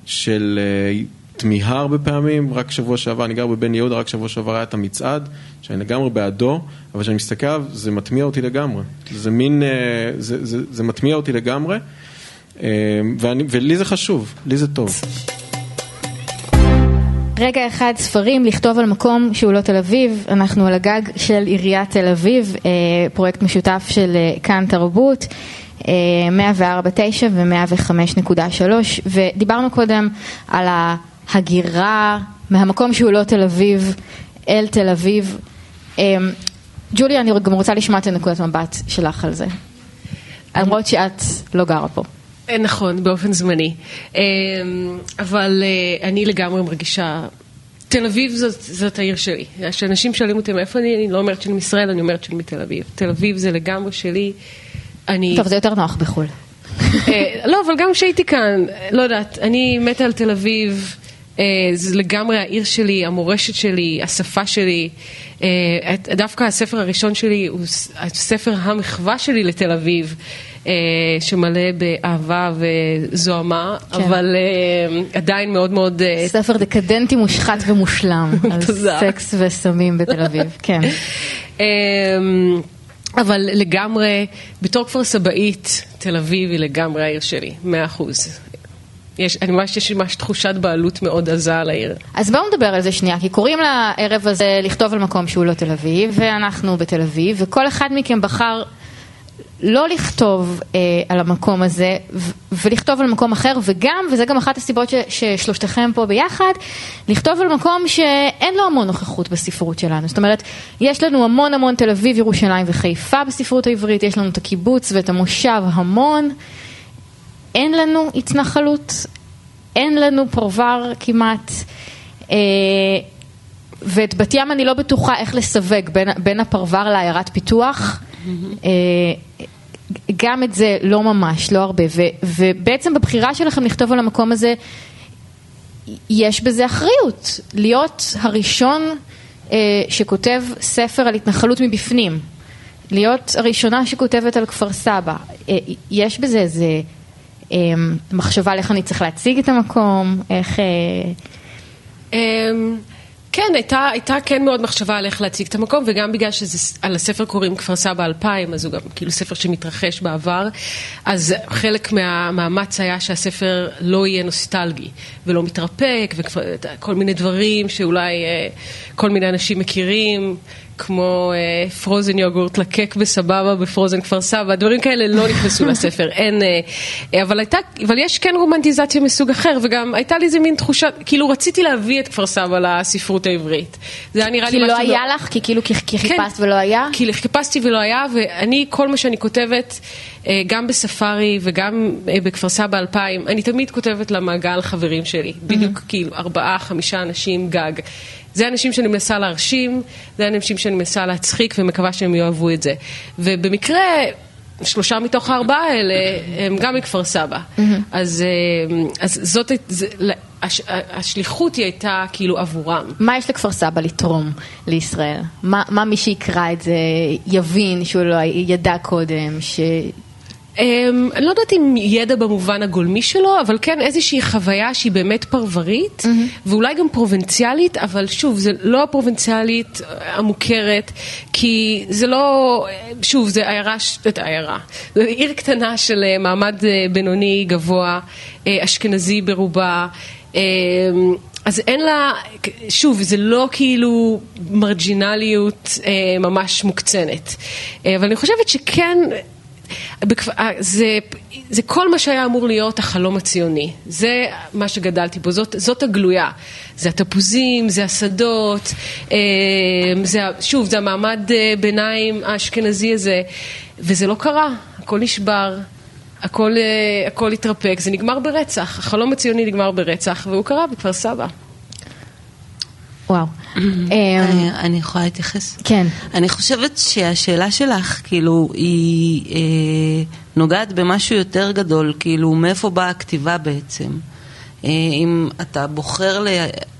של uh, תמיהה הרבה פעמים. רק שבוע שעבר, אני גר בבן יהודה, רק שבוע שעבר היה את המצעד, שאני לגמרי בעדו, אבל כשאני מסתכל עליו, זה מטמיע אותי לגמרי. זה מין, uh, זה, זה, זה מטמיע אותי לגמרי, uh, ואני, ולי זה חשוב, לי זה טוב. רגע אחד ספרים, לכתוב על מקום שהוא לא תל אביב, אנחנו על הגג של עיריית תל אביב, אה, פרויקט משותף של אה, כאן תרבות, אה, 104.9 ו-105.3, ודיברנו קודם על ההגירה מהמקום שהוא לא תל אביב אל תל אביב. אה, ג'וליה, אני גם רוצה לשמוע את הנקודת מבט שלך על זה, למרות שאת לא גרה פה. אה, נכון, באופן זמני. אה, אבל אה, אני לגמרי מרגישה... תל אביב זאת, זאת העיר שלי. כשאנשים שואלים אותי מאיפה אני, אני לא אומרת שאני מישראל, אני אומרת שאני מתל אביב. תל אביב זה לגמרי שלי. אני... טוב, זה יותר נוח בחו"ל. לא, אבל גם כשהייתי כאן, לא יודעת, אני מתה על תל אביב. זה לגמרי העיר שלי, המורשת שלי, השפה שלי. דווקא הספר הראשון שלי הוא הספר המחווה שלי לתל אביב. שמלא באהבה וזוהמה, כן. אבל עדיין מאוד מאוד... ספר דקדנטי מושחת ומושלם, על סקס וסמים בתל אביב, כן. אבל לגמרי, בתור כפר סבאית, תל אביב היא לגמרי העיר שלי, מאה אחוז. יש, אני ממש, יש לי ממש תחושת בעלות מאוד עזה על העיר. אז בואו נדבר על זה שנייה, כי קוראים לערב הזה לכתוב על מקום שהוא לא תל אביב, ואנחנו בתל אביב, וכל אחד מכם בחר לא לכתוב אה, על המקום הזה ולכתוב על מקום אחר, וגם, וזה גם אחת הסיבות ש- ששלושתכם פה ביחד, לכתוב על מקום שאין לו המון נוכחות בספרות שלנו. זאת אומרת, יש לנו המון המון תל אביב, ירושלים וחיפה בספרות העברית, יש לנו את הקיבוץ ואת המושב המון. אין לנו התנחלות, אין לנו פרוור כמעט. אה, ואת בת ים אני לא בטוחה איך לסווג בין, בין הפרוור לעיירת פיתוח. אה, גם את זה לא ממש, לא הרבה, ו, ובעצם בבחירה שלכם לכתוב על המקום הזה, יש בזה אחריות, להיות הראשון אה, שכותב ספר על התנחלות מבפנים, להיות הראשונה שכותבת על כפר סבא, אה, יש בזה איזה אה, מחשבה על איך אני צריך להציג את המקום, איך... אה... כן, הייתה, הייתה כן מאוד מחשבה על איך להציג את המקום, וגם בגלל שעל הספר קוראים כפר סבא 2000, אז הוא גם כאילו ספר שמתרחש בעבר, אז חלק מהמאמץ היה שהספר לא יהיה נוסטלגי, ולא מתרפק, וכל מיני דברים שאולי אה, כל מיני אנשים מכירים. כמו אה, פרוזן יוגורט לקק בסבבה בפרוזן כפר סבא, דברים כאלה לא נכנסו לספר, אין, אה, אה, אבל הייתה, אבל יש כן רומנטיזציה מסוג אחר, וגם הייתה לי איזה מין תחושה, כאילו רציתי להביא את כפר סבא לספרות העברית. זה היה נראה לי משהו... כי לא היה לך? כי כאילו כי, כי כן, חיפשת ולא היה? כי חיפשתי ולא היה, ואני, כל מה שאני כותבת, אה, גם בספארי וגם אה, בכפר סבא 2000, אני תמיד כותבת למעגל חברים שלי, בדיוק mm-hmm. כאילו ארבעה, חמישה אנשים גג. זה אנשים שאני מנסה להרשים, זה אנשים שאני מנסה להצחיק ומקווה שהם יאהבו את זה. ובמקרה... שלושה מתוך הארבעה האלה הם גם מכפר סבא. Mm-hmm. אז, אה, אז זאת, זה, הש, השליחות היא הייתה כאילו עבורם. מה יש לכפר סבא לתרום לישראל? מה, מה מי שיקרא את זה יבין שהוא לא ידע קודם, ש... Um, אני לא יודעת אם ידע במובן הגולמי שלו, אבל כן איזושהי חוויה שהיא באמת פרברית. ואולי גם פרובינציאלית, אבל שוב, זה לא הפרובינציאלית המוכרת, כי זה לא, שוב, זה עיירה, עיירה, זו עיר קטנה של אה, מעמד אה, בינוני גבוה, אה, אשכנזי ברובה. אמ, אז אין לה, שוב, זה לא כאילו מרג'ינליות אה, ממש מוקצנת. אה, אבל אני חושבת שכן, אה, זה, זה כל מה שהיה אמור להיות החלום הציוני. זה מה שגדלתי בו, זאת, זאת הגלויה. זה התפוזים, זה השדות, אה, זה, שוב, זה המעמד אה, ביניים האשכנזי הזה, וזה לא קרה, הכל נשבר. הכל, הכל התרפק, זה נגמר ברצח, החלום הציוני נגמר ברצח, והוא קרה בכפר סבא. וואו. אמ, אני יכולה להתייחס? כן. אני חושבת שהשאלה שלך, כאילו, היא אה, נוגעת במשהו יותר גדול, כאילו, מאיפה באה הכתיבה בעצם? אה, אם אתה בוחר, ל...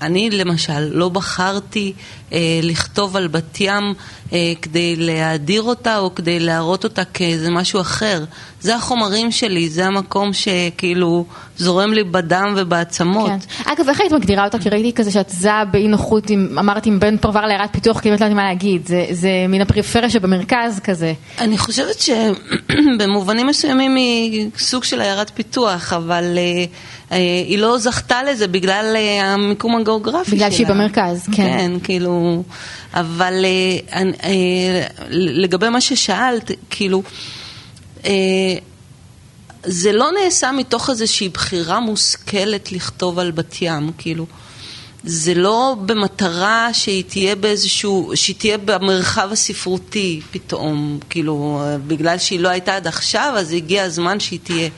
אני למשל לא בחרתי אה, לכתוב על בת ים אה, כדי להאדיר אותה או כדי להראות אותה כאיזה משהו אחר. זה החומרים שלי, זה המקום שכאילו זורם לי בדם ובעצמות. כן. אגב, איך היית מגדירה אותה? כי ראיתי כזה שאת זעה באי נוחות, אמרתי, עם בין פרבר לעיירת פיתוח, כי באמת לא יודעת מה להגיד. זה, זה מן הפריפריה שבמרכז כזה. אני חושבת שבמובנים מסוימים היא סוג של עיירת פיתוח, אבל... אה, היא לא זכתה לזה בגלל אה, המיקום הגיאוגרפי שלה. בגלל שהיא במרכז, כן. כן, כאילו, אבל אה, לגבי מה ששאלת, כאילו, זה לא נעשה מתוך איזושהי בחירה מושכלת לכתוב על בת ים, כאילו. זה לא במטרה שהיא תהיה באיזשהו, שהיא תהיה במרחב הספרותי פתאום, כאילו, בגלל שהיא לא הייתה עד עכשיו, אז הגיע הזמן שהיא תהיה.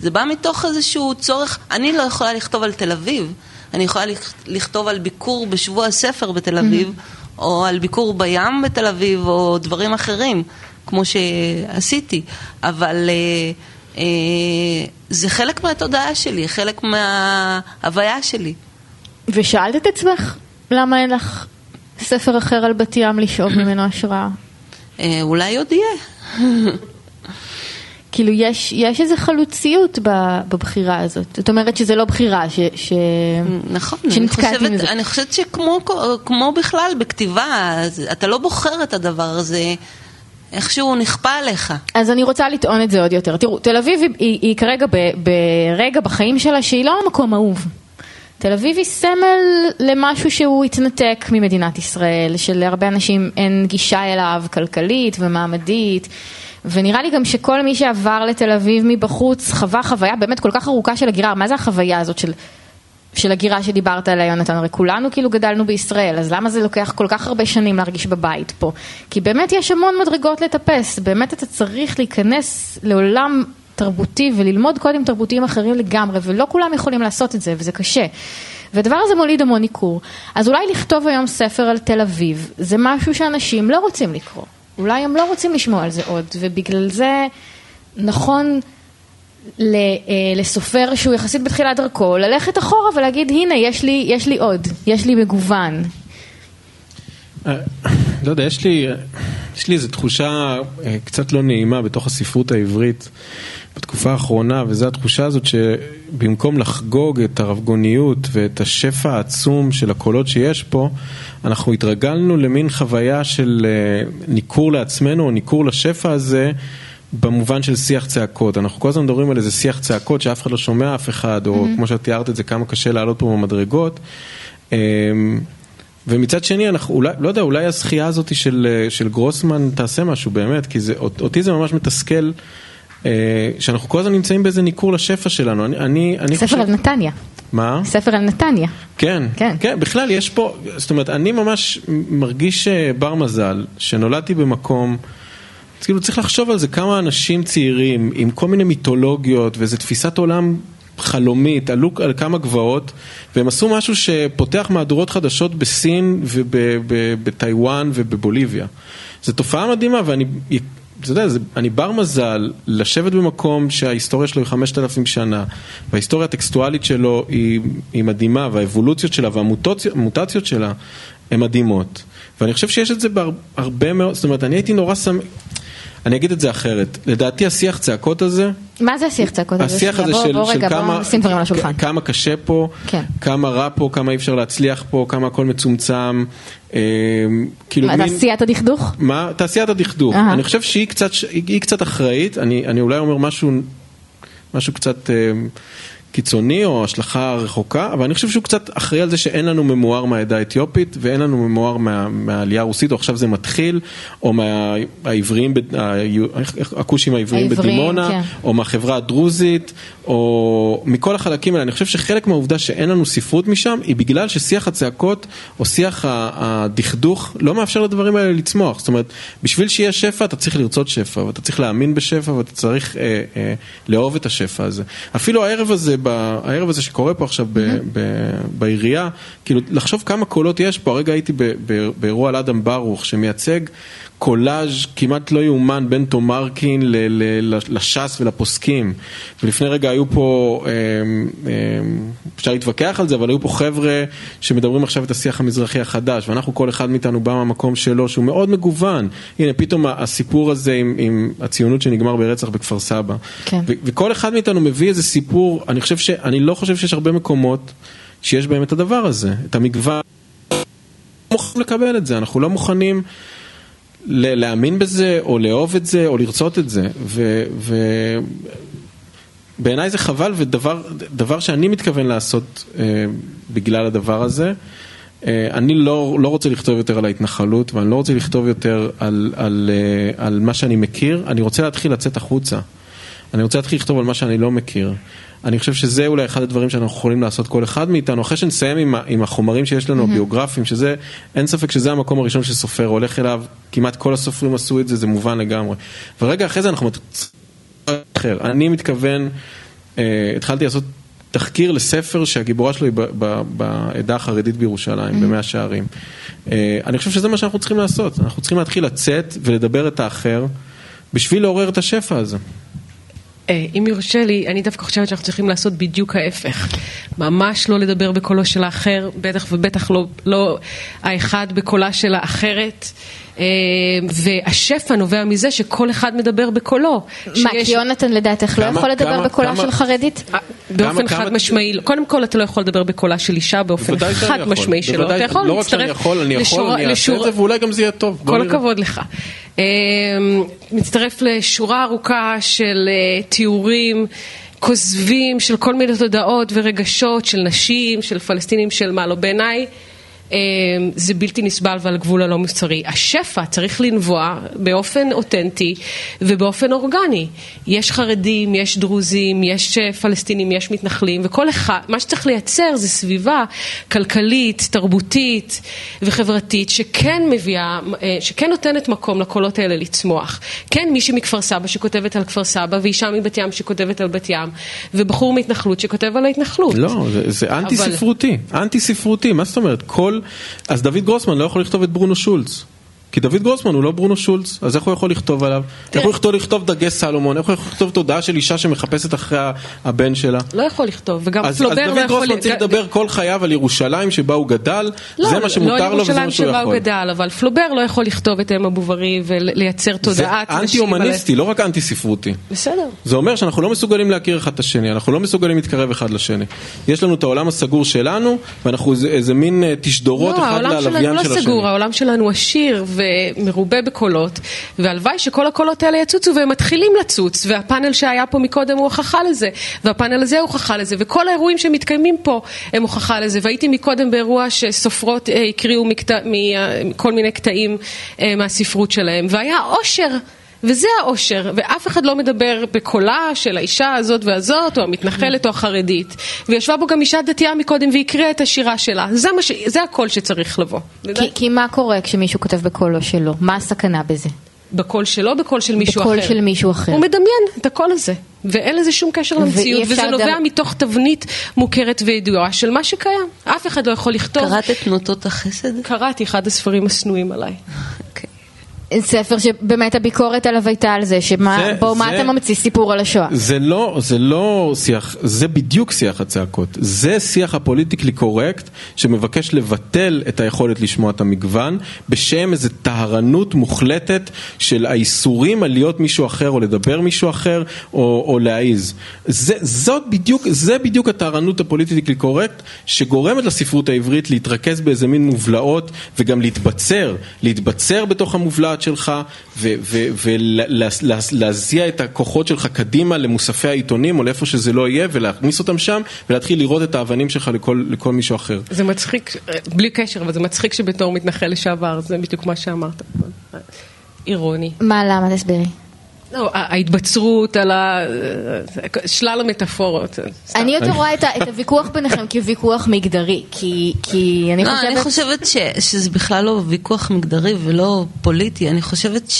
זה בא מתוך איזשהו צורך, אני לא יכולה לכתוב על תל אביב, אני יכולה לכתוב על ביקור בשבוע הספר בתל אביב, mm-hmm. או על ביקור בים בתל אביב, או דברים אחרים, כמו שעשיתי, אבל אה, אה, זה חלק מהתודעה שלי, חלק מההוויה שלי. ושאלת את עצמך, למה אין לך ספר אחר על בת ים לשאוב ממנו השראה? אה, אולי עוד יהיה. כאילו יש, יש איזו חלוציות בבחירה הזאת. זאת אומרת שזה לא בחירה, ש, ש... נכון, אני חושבת, מזה. אני חושבת שכמו כמו בכלל בכתיבה, אתה לא בוחר את הדבר הזה, איכשהו נכפה עליך. אז אני רוצה לטעון את זה עוד יותר. תראו, תל אביב היא, היא, היא כרגע ב, ברגע בחיים שלה שהיא לא המקום אהוב. תל אביב היא סמל למשהו שהוא התנתק ממדינת ישראל, שלהרבה אנשים אין גישה אליו כלכלית ומעמדית. ונראה לי גם שכל מי שעבר לתל אביב מבחוץ חווה חוויה באמת כל כך ארוכה של הגירה. מה זה החוויה הזאת של, של הגירה שדיברת עליה, יונתן? הרי כולנו כאילו גדלנו בישראל, אז למה זה לוקח כל כך הרבה שנים להרגיש בבית פה? כי באמת יש המון מדרגות לטפס, באמת אתה צריך להיכנס לעולם תרבותי וללמוד קודים תרבותיים אחרים לגמרי, ולא כולם יכולים לעשות את זה, וזה קשה. והדבר הזה מוליד המון ניכור. אז אולי לכתוב היום ספר על תל אביב, זה משהו שאנשים לא רוצים לקרוא. אולי הם לא רוצים לשמוע על זה עוד, ובגלל זה נכון אה, לסופר שהוא יחסית בתחילת דרכו, ללכת אחורה ולהגיד, הנה, יש לי, יש לי עוד, יש לי מגוון. אה, לא יודע, יש לי, יש לי איזו תחושה אה, קצת לא נעימה בתוך הספרות העברית בתקופה האחרונה, וזו התחושה הזאת שבמקום לחגוג את הרבגוניות ואת השפע העצום של הקולות שיש פה, אנחנו התרגלנו למין חוויה של אה, ניכור לעצמנו או ניכור לשפע הזה. במובן של שיח צעקות, אנחנו כל הזמן מדברים על איזה שיח צעקות שאף אחד לא שומע אף אחד, או mm-hmm. כמו שאת תיארת את זה, כמה קשה לעלות פה במדרגות. אמ, ומצד שני, אנחנו אולי, לא יודע, אולי הזכייה הזאת של, של גרוסמן תעשה משהו באמת, כי זה, אותי זה ממש מתסכל, אה, שאנחנו כל הזמן נמצאים באיזה ניכור לשפע שלנו. אני, אני, אני ספר חושב... על נתניה. מה? ספר על נתניה. כן, כן. כן, בכלל יש פה, זאת אומרת, אני ממש מרגיש אה, בר מזל, שנולדתי במקום, כאילו צריך לחשוב על זה, כמה אנשים צעירים עם כל מיני מיתולוגיות ואיזו תפיסת עולם חלומית, עלו על כמה גבעות, והם עשו משהו שפותח מהדורות חדשות בסין ובטיוואן ובבוליביה. זו תופעה מדהימה ואני... אתה יודע, זה, אני בר מזל לשבת במקום שההיסטוריה שלו היא 5,000 שנה, וההיסטוריה הטקסטואלית שלו היא, היא מדהימה, והאבולוציות שלה והמוטציות שלה הן מדהימות. ואני חושב שיש את זה בהרבה מאוד, זאת אומרת, אני הייתי נורא שמח, אני אגיד את זה אחרת, לדעתי השיח צעקות הזה, מה זה השיח צעקות הזה? השיח הזה של, בוא של רגע, כמה, קשה פה, כן. כמה רע פה, כמה אי אפשר להצליח פה, כמה הכל מצומצם, אה, כאילו מה, מין- תעשיית הדכדוך? מה? תעשיית הדכדוך. אני חושב שהיא קצת, אחראית, אני, אני אולי אומר משהו, משהו קצת אה, קיצוני או השלכה רחוקה, אבל אני חושב שהוא קצת אחראי על זה שאין לנו ממואר מהעדה האתיופית ואין לנו ממואר מה, מהעלייה הרוסית, או עכשיו זה מתחיל, או מהעבריים, הכושים העבריים, בדימונה, כן. או מהחברה הדרוזית, או מכל החלקים האלה. אני חושב שחלק מהעובדה שאין לנו ספרות משם, היא בגלל ששיח הצעקות, או שיח הדכדוך, לא מאפשר לדברים האלה לצמוח. זאת אומרת, בשביל שיהיה שפע, אתה צריך לרצות שפע, ואתה צריך להאמין בשפע, ואתה צריך אה, אה, לאהוב את השפע הזה. אפילו הערב הזה, ב- הערב הזה שקורה פה עכשיו ב- ב- בעירייה, כאילו, לחשוב כמה קולות יש פה. הרגע הייתי באירוע על אדם ברוך, שמייצג קולאז' כמעט לא יאומן בין תומרקין ל- ל- לש"ס ולפוסקים. ולפני רגע היו פה, אה, אה, אפשר להתווכח על זה, אבל היו פה חבר'ה שמדברים עכשיו את השיח המזרחי החדש, ואנחנו, כל אחד מאיתנו בא מהמקום שלו, שהוא מאוד מגוון. הנה, פתאום הסיפור הזה עם, עם הציונות שנגמר ברצח בכפר סבא. כן. וכל אחד מאיתנו מביא איזה סיפור, אני חושב ש... אני לא חושב שיש הרבה מקומות שיש בהם את הדבר הזה, את המגוון. לא מוכנים לקבל את זה, אנחנו לא מוכנים להאמין בזה, או לאהוב את זה, או לרצות את זה. ו... ו... בעיניי זה חבל, ודבר דבר שאני מתכוון לעשות אה, בגלל הדבר הזה, אה, אני לא, לא רוצה לכתוב יותר על ההתנחלות, ואני לא רוצה לכתוב יותר על, על, אה, על מה שאני מכיר, אני רוצה להתחיל לצאת החוצה. אני רוצה להתחיל לכתוב על מה שאני לא מכיר. אני חושב שזה אולי אחד הדברים שאנחנו יכולים לעשות כל אחד מאיתנו, אחרי שנסיים עם, עם החומרים שיש לנו, הביוגרפיים, שזה, אין ספק שזה המקום הראשון שסופר הולך אליו, כמעט כל הסופרים עשו את זה, זה מובן לגמרי. ורגע אחרי זה אנחנו מת- אחר. אני מתכוון, אה, התחלתי לעשות תחקיר לספר שהגיבורה שלו היא ב- ב- בעדה החרדית בירושלים, במאה שערים. אה, אני חושב שזה מה שאנחנו צריכים לעשות, אנחנו צריכים להתחיל לצאת ולדבר את האחר, בשביל לעורר את השפע הזה. אה, אם יורשה לי, אני דווקא חושבת שאנחנו צריכים לעשות בדיוק ההפך. ממש לא לדבר בקולו של האחר, בטח ובטח לא, לא האחד בקולה של האחרת. אה, והשפע נובע מזה שכל אחד מדבר בקולו. מה, שיש- כי יונתן לדעתך לא יכול לדבר כמה- בקולה כמה- של חרדית? אה, באופן כמה- חד משמעי, לא. קודם כל אתה לא יכול לדבר בקולה של אישה באופן חד. משמעי שלא, אתה יכול לא רק שאני להצטרף יכול, אני יכול, לשורה- אני אעשה לשורה- את זה ואולי גם זה יהיה טוב. כל. הכבוד לך. אמ, מצטרף לשורה ארוכה של אה, תיאורים כוזבים של כל מיני תודעות ורגשות של נשים, של פלסטינים, של מה לא. בעיניי אמ, זה בלתי נסבל ועל גבול הלא מוסרי. השפע צריך לנבוע באופן אותנטי ובאופן אורגני. יש חרדים, יש דרוזים, יש אה, פלסטינים, יש מתנחלים, וכל אחד, מה שצריך לייצר זה סביבה כלכלית, תרבותית וחברתית שכן מביאה, אה, שכן נותנת מקום לקולות האלה לצמוח. כן, מישהי מכפר סבא שכותבת על כפר סבא, ואישה מבת ים שכותבת על בת ים, ובחור מהתנחלות שכותב על ההתנחלות. לא, זה, זה אנטי ספרותי, אנטי ספרותי, מה זאת אומרת? כל... אז דוד גרוסמן לא יכול לכתוב את ברונו שולץ. כי דוד גרוסמן הוא לא ברונו שולץ, אז איך הוא יכול לכתוב עליו? איך הוא יכול לכתוב דגי סלומון? איך הוא יכול לכתוב תודעה של אישה שמחפשת אחרי הבן שלה? לא יכול לכתוב, וגם אז, אז פלובר לא דוד יכול... גרוסמן צריך לדבר כל חייו על ירושלים שבה הוא גדל, לא, זה מה שמותר לא לו וזה ירושלים מה שהוא שבה הוא יכול. גדל, אבל פלובר לא יכול לכתוב את אם אבו-ברי ולייצר זה תודעת אנטי נשים על- הומניסטי, לא רק אנטי ספרותי. בסדר. זה אומר שאנחנו לא מסוגלים להכיר אחד את השני, אנחנו לא מסוגלים להתקרב אחד לשני. יש לנו את העולם הסגור שלנו, ואנחנו איזה, מין אה, תשדורות לא, אחד העולם שלנו ללוויין לא של השני. סגור, העולם שלנו עשיר ומרובה בקולות, והלוואי שכל הקולות האלה יצוצו והם מתחילים לצוץ, והפאנל שהיה פה מקודם הוא הוכחה לזה, והפאנל הזה הוא הוכחה לזה, וכל האירועים שמתקיימים פה הם הוכחה לזה, והייתי מקודם באירוע שסופרות אה, הקריאו מקטע, מכל מיני קטעים אה, מהספרות שלהם, והיה אושר. וזה האושר, ואף אחד לא מדבר בקולה של האישה הזאת והזאת, או המתנחלת או החרדית. וישבה בו גם אישה דתייה מקודם והקריאה את השירה שלה. זה, מה ש... זה הקול שצריך לבוא. כי, כי מה קורה כשמישהו כותב בקולו שלו? מה הסכנה בזה? בקול שלו, בקול של מישהו בקול אחר. של מישהו אחר. הוא מדמיין את הקול הזה, ואין לזה שום קשר למציאות, וזה נובע גם- מתוך תבנית מוכרת וידועה של מה שקיים. אף אחד לא יכול לכתוב. קראת את תנותות החסד? קראתי אחד הספרים השנואים עליי. אוקיי. ספר שבאמת הביקורת עליו הייתה על זה, שמה, זה- מה זה- אתה ממציא סיפור על השואה? זה לא, זה לא שיח, זה בדיוק שיח הצעקות. זה שיח הפוליטיקלי קורקט שמבקש לבטל את היכולת לשמוע את המגוון בשם איזו טהרנות מוחלטת של האיסורים על להיות מישהו אחר או לדבר מישהו אחר או, או להעיז. זה, זאת בדיוק, זה בדיוק הטהרנות הפוליטיקלי קורקט שגורמת לספרות העברית להתרכז באיזה מין מובלעות וגם להתבצר, להתבצר בתוך המובלעת שלך ולהזיע את הכוחות שלך קדימה למוספי העיתונים או לאיפה שזה לא יהיה ולהכניס אותם שם ולהתחיל לראות את האבנים שלך לכל, לכל מישהו אחר. זה מצחיק, בלי קשר, אבל זה מצחיק שבתור מתנחל לשעבר, זה בדיוק מה שאמרת. אירוני. מה, למה? תסבירי. לא, ההתבצרות על ה... שלל המטאפורות. אני יותר רואה את הוויכוח ביניכם כוויכוח מגדרי, כי כי אני לא, אני חושבת... חושבת ש, שזה בכלל לא ויכוח מגדרי ולא פוליטי, אני חושבת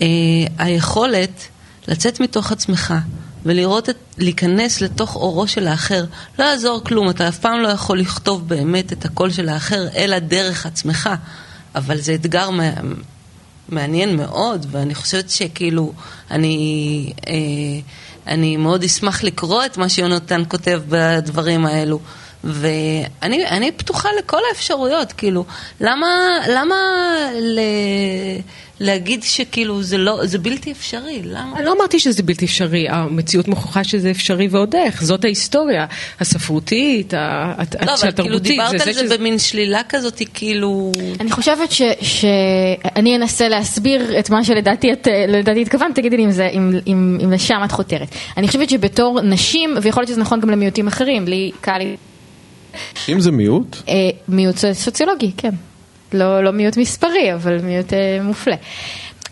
שהיכולת לצאת מתוך עצמך ולראות, את, להיכנס לתוך אורו של האחר, לא יעזור כלום, אתה אף פעם לא יכול לכתוב באמת את הקול של האחר, אלא דרך עצמך, אבל זה אתגר מעניין מאוד, ואני חושבת שכאילו, אני, אה, אני מאוד אשמח לקרוא את מה שיונתן כותב בדברים האלו. ואני אני פתוחה לכל האפשרויות, כאילו, למה, למה ל, להגיד שכאילו זה לא, זה בלתי אפשרי, למה? אני לא אמרתי שזה בלתי אפשרי, המציאות מוכיחה שזה אפשרי ועוד איך, זאת ההיסטוריה הספרותית, ה- הת- לא, אבל כאילו התרבותית. דיברת על זה במין שלילה כזאת, כאילו... אני חושבת שאני אנסה להסביר את מה שלדעתי את, לדעתי התכוונת, תגידי לי אם, זה, אם, אם, אם לשם את חותרת. אני חושבת שבתור נשים, ויכול להיות שזה נכון גם למיעוטים אחרים, לי קל לי... אם זה מיעוט, אה, מיעוט סוציולוגי, כן. לא, לא מיעוט מספרי, אבל מיעוט אה, מופלא.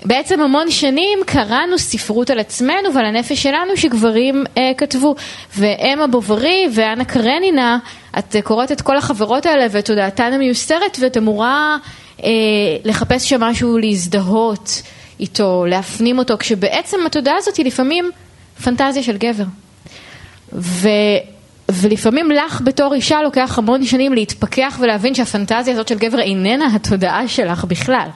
בעצם המון שנים קראנו ספרות על עצמנו ועל הנפש שלנו שגברים אה, כתבו. ואמה בוברי ואנה קרנינה, את אה, קוראת את כל החברות האלה ואת תודעתן המיוסרת ואת אמורה אה, לחפש שם משהו להזדהות איתו, להפנים אותו, כשבעצם התודעה הזאת היא לפעמים פנטזיה של גבר. ו... ולפעמים לך בתור אישה לוקח המון שנים להתפכח ולהבין שהפנטזיה הזאת של גבר איננה התודעה שלך בכלל.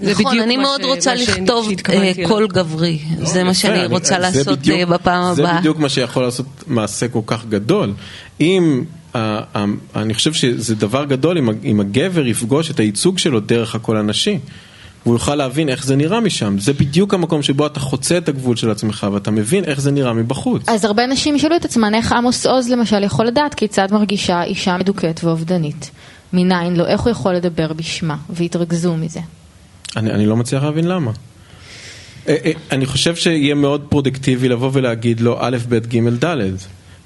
זה נכון, בדיוק אני מאוד ש- רוצה לכתוב אה. קול גברי, זה מה שאני אני- רוצה זה לעשות בדיוק- אה, בפעם זה הבאה. בדיוק מה שיכול לעשות מעשה כל כך גדול. אם, ה- ה- אני חושב שזה דבר גדול אם הגבר יפגוש את הייצוג שלו דרך הקול הנשי. והוא יוכל להבין איך זה נראה משם. זה בדיוק המקום שבו אתה חוצה את הגבול של עצמך ואתה מבין איך זה נראה מבחוץ. אז הרבה נשים ישאלו את עצמן איך עמוס עוז למשל יכול לדעת כיצד מרגישה אישה מדוכאת ואובדנית. מניין לו, איך הוא יכול לדבר בשמה, והתרכזו מזה. אני, אני לא מצליח להבין למה. אה, אה, אני חושב שיהיה מאוד פרודוקטיבי לבוא ולהגיד לו א', ב', ג', ד',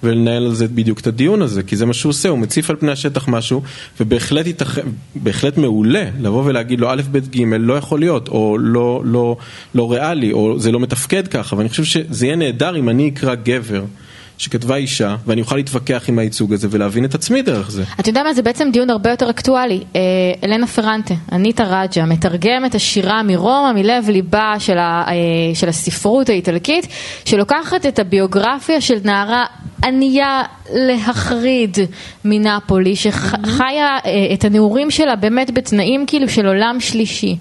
ולנהל על זה בדיוק את הדיון הזה, כי זה מה שהוא עושה, הוא מציף על פני השטח משהו, ובהחלט יתכ... בהחלט מעולה לבוא ולהגיד לו א', ב', ג', לא יכול להיות, או לא, לא, לא ריאלי, או זה לא מתפקד ככה, ואני חושב שזה יהיה נהדר אם אני אקרא גבר. שכתבה אישה, ואני אוכל להתווכח עם הייצוג הזה ולהבין את עצמי דרך זה. אתה יודע מה, זה בעצם דיון הרבה יותר אקטואלי. אה, אלנה פרנטה, אניטה רג'ה, מתרגמת השירה מרומא, מלב ליבה של, ה, אה, של הספרות האיטלקית, שלוקחת את הביוגרפיה של נערה ענייה להחריד מנפולי, שחיה אה, את הנעורים שלה באמת בתנאים כאילו של עולם שלישי.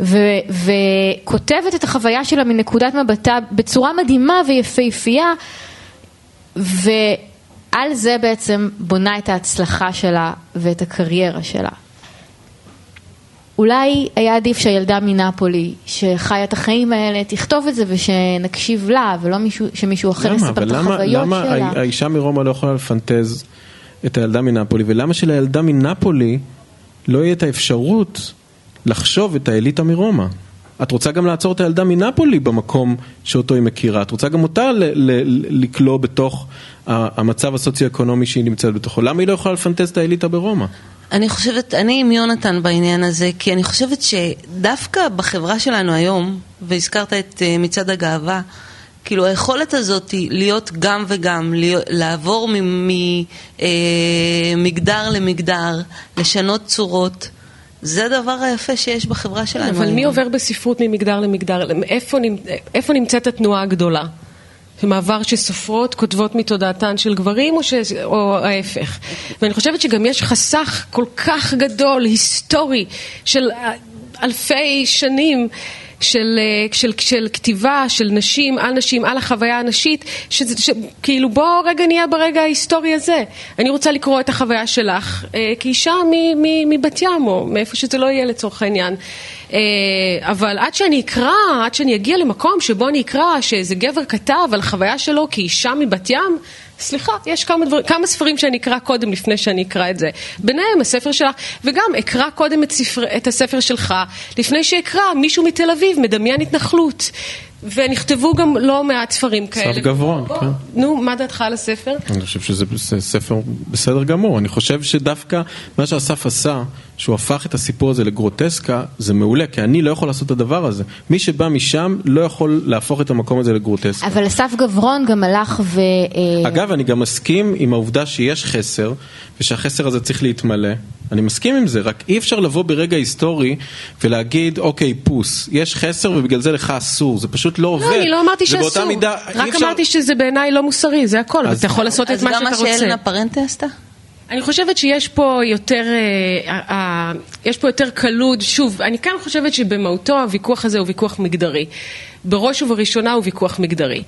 ו- וכותבת את החוויה שלה מנקודת מבטה בצורה מדהימה ויפהפייה. ועל זה בעצם בונה את ההצלחה שלה ואת הקריירה שלה. אולי היה עדיף שהילדה מנפולי, שחיה את החיים האלה, תכתוב את זה ושנקשיב לה, ולא מישהו, שמישהו אחר למה? יספר את למה, החוויות למה שלה. הא- האישה מרומא לא יכולה לפנטז את הילדה מנפולי, ולמה שלילדה מנפולי לא יהיה את האפשרות לחשוב את האליטה מרומא? את רוצה גם לעצור את הילדה מנפולי במקום שאותו היא מכירה, את רוצה גם אותה לקלוא בתוך המצב הסוציו-אקונומי שהיא נמצאת בתוכו. למה היא לא יכולה לפנטז את האליטה ברומא? אני חושבת, אני עם יונתן בעניין הזה, כי אני חושבת שדווקא בחברה שלנו היום, והזכרת את אה, מצעד הגאווה, כאילו היכולת הזאת היא להיות גם וגם, לעבור ממגדר למגדר, לשנות צורות, זה הדבר היפה שיש בחברה שלנו. אבל מי. עובר בספרות ממגדר למגדר? איפה נמצאת התנועה הגדולה? מעבר שסופרות כותבות מתודעתן של גברים או, ש... או ההפך. ואני חושבת שגם יש חסך כל כך גדול, היסטורי, של אלפי שנים. של, של, של כתיבה, של נשים, על נשים, על החוויה הנשית, שזה, ש, כאילו בוא רגע נהיה ברגע ההיסטורי הזה. אני רוצה לקרוא את החוויה שלך אה, כאישה מבת ים, או מאיפה שזה לא יהיה לצורך העניין. אה, אבל עד שאני אקרא, עד שאני אגיע למקום שבו אני אקרא שאיזה גבר כתב על החוויה שלו כאישה מבת ים, סליחה, יש כמה, דבר, כמה ספרים שאני אקרא קודם לפני שאני אקרא את זה. ביניהם הספר שלך, וגם אקרא קודם את, ספר, את הספר שלך, לפני שאקרא מישהו מתל אביב מדמיין התנחלות. ונכתבו גם לא מעט ספרים כאלה. אסף גברון, בוא, כן. נו, מה דעתך על הספר? אני חושב שזה זה ספר בסדר גמור. אני חושב שדווקא מה שאסף עשה, שהוא הפך את הסיפור הזה לגרוטסקה, זה מעולה, כי אני לא יכול לעשות את הדבר הזה. מי שבא משם לא יכול להפוך את המקום הזה לגרוטסקה. אבל אסף גברון גם הלך ו... אה, אגב, אני גם מסכים עם העובדה שיש חסר, ושהחסר הזה צריך להתמלא. אני מסכים עם זה, רק אי אפשר לבוא ברגע היסטורי ולהגיד, אוקיי, פוס, יש חסר ובגלל זה לך אסור, זה פשוט לא עובד. לא, אני לא אמרתי שאסור, מידה, רק אפשר- אמרתי שזה בעיניי לא מוסרי, זה הכל, אז- אתה יכול לעשות את אז מה גם שאתה מה רוצה. שאלנה פרנטה עשתה? אני חושבת שיש פה יותר, אה, יש פה יותר קלות, שוב, אני כאן חושבת שבמהותו הוויכוח הזה הוא ויכוח מגדרי. בראש ובראשונה הוא ויכוח מגדרי.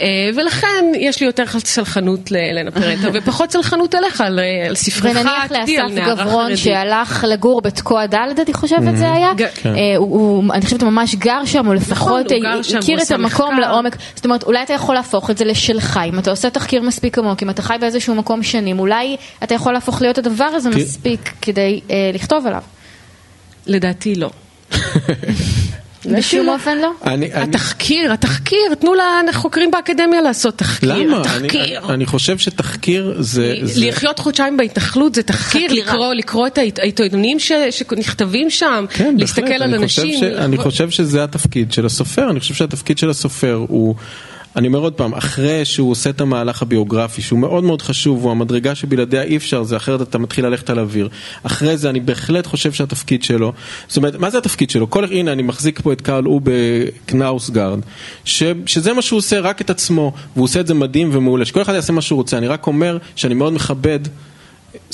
אה, ולכן יש לי יותר סלחנות לאלנה פרנטה ופחות סלחנות אליך, על, אה, על ספרך ונניח העתידי, על לאסף נערה גברון חרדית. שהלך לגור בתקוע ד', אני חושבת זה היה. ג- אה, אני חושבת הוא ממש גר שם, או לפחות גר שם, הכיר את המקום. לעומק. זאת אומרת, אולי אתה יכול להפוך את זה לשלך, אם אתה עושה תחקיר מספיק עמוק, אם אתה חי באיזשהו מקום שנים, אולי אתה יכול להפוך להיות הדבר הזה מספיק כדי אה, לכתוב עליו. לדעתי לא. בשום אופן לא. אני- אני- התחקיר, התחקיר, תנו לחוקרים באקדמיה לעשות תחקיר. למה? אני, התחקיר. אני חושב שתחקיר זה... זה... לחיות חודשיים בהתנחלות זה תחקיר, חקירה. לקרוא, לקרוא את העית- העיתונים ש- שנכתבים שם, כן, להסתכל בהחלט. על אני חושב אנשים. ש... אני חושב שזה התפקיד של הסופר, אני חושב שהתפקיד של הסופר הוא... אני אומר עוד פעם, אחרי שהוא עושה את המהלך הביוגרפי, שהוא מאוד מאוד חשוב, הוא המדרגה שבלעדיה אי אפשר, זה אחרת אתה מתחיל ללכת על אוויר. אחרי זה אני בהחלט חושב שהתפקיד שלו, זאת אומרת, מה זה התפקיד שלו? כל, הנה, אני מחזיק פה את קרל אובה קנאוסגרד, ש, שזה מה שהוא עושה, רק את עצמו, והוא עושה את זה מדהים ומעולה, שכל אחד יעשה מה שהוא רוצה, אני רק אומר שאני מאוד מכבד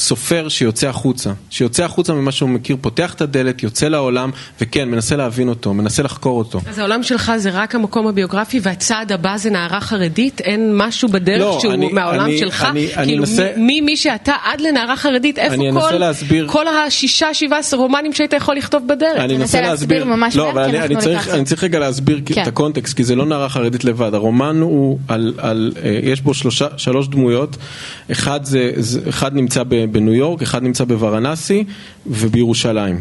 סופר שיוצא החוצה, שיוצא החוצה ממה שהוא מכיר, פותח את הדלת, יוצא לעולם, וכן, מנסה להבין אותו, מנסה לחקור אותו. אז העולם שלך זה רק המקום הביוגרפי, והצעד הבא זה נערה חרדית? אין משהו בדרך לא, שהוא אני- מהעולם אני- שלך? אני- אני כאילו, אנסה- מ- ממי שאתה עד לנערה חרדית, איפה אני אנסה כל, להסביר- כל השישה, שבעה רומנים שהיית יכול לכתוב בדרך? אני אנסה להסביר ממש לא, אבל אני, אני, צריך, לקראת אני צריך רגע להסביר כן. את הקונטקסט, כי זה לא נערה חרדית לבד, הרומן הוא על, על אה, יש בו שלושה, שלוש דמויות, אחד, זה, זה, אחד נמצא ב- בניו יורק, אחד נמצא בוורנסי ובירושלים,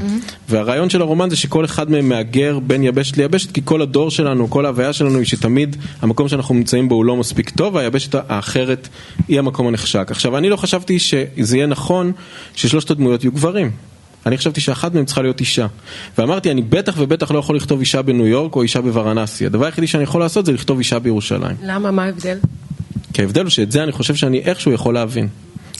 והרעיון של הרומן זה שכל אחד מהם מהגר בין יבשת ליבשת, כי כל הדור שלנו, כל ההוויה שלנו היא שתמיד המקום שאנחנו נמצאים בו הוא לא מספיק טוב, והיבשת האחרת היא המקום הנחשק. עכשיו, אני לא חשבתי שזה יהיה נכון ששלושת הדמויות יהיו גברים. אני חשבתי שאחת מהן צריכה להיות אישה. ואמרתי, אני בטח ובטח לא יכול לכתוב אישה בניו יורק או אישה בוורנסי. הדבר היחידי שאני יכול לעשות זה לכתוב אישה בירושלים. למה? מה ההבדל? כי ההבדל הוא שאת זה אני חושב שאני איכשהו יכול להבין.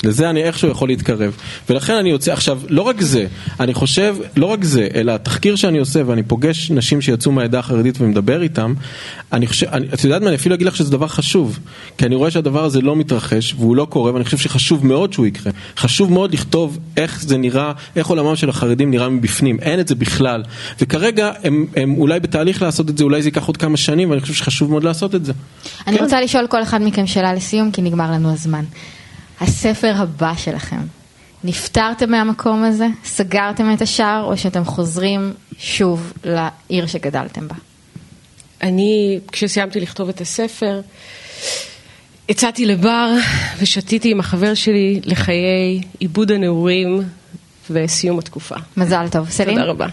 לזה אני איכשהו יכול להתקרב. ולכן אני יוצא, עכשיו, לא רק זה, אני חושב, לא רק זה, אלא התחקיר שאני עושה ואני פוגש נשים שיצאו מהעדה החרדית ומדבר איתם, אני חושב, אני, את יודעת מה, אני אפילו אגיד לך שזה דבר חשוב. כי אני רואה שהדבר הזה לא מתרחש והוא לא קורה, ואני חושב שחשוב מאוד שהוא יקרה. חשוב מאוד לכתוב איך זה נראה, איך עולמם של החרדים נראה מבפנים. אין את זה בכלל. וכרגע הם, הם אולי בתהליך לעשות את זה, אולי זה ייקח עוד כמה שנים, ואני חושב שחשוב מאוד לעשות את זה. אני כן. רוצה לשאול כל אחד מכם שאלה לסיום, כי נגמר לנו הזמן. הספר הבא שלכם, נפטרתם מהמקום הזה? סגרתם את השער, או שאתם חוזרים שוב לעיר שגדלתם בה? אני, כשסיימתי לכתוב את הספר, יצאתי לבר ושתיתי עם החבר שלי לחיי עיבוד הנעורים וסיום התקופה. מזל טוב. סלין? תודה רבה.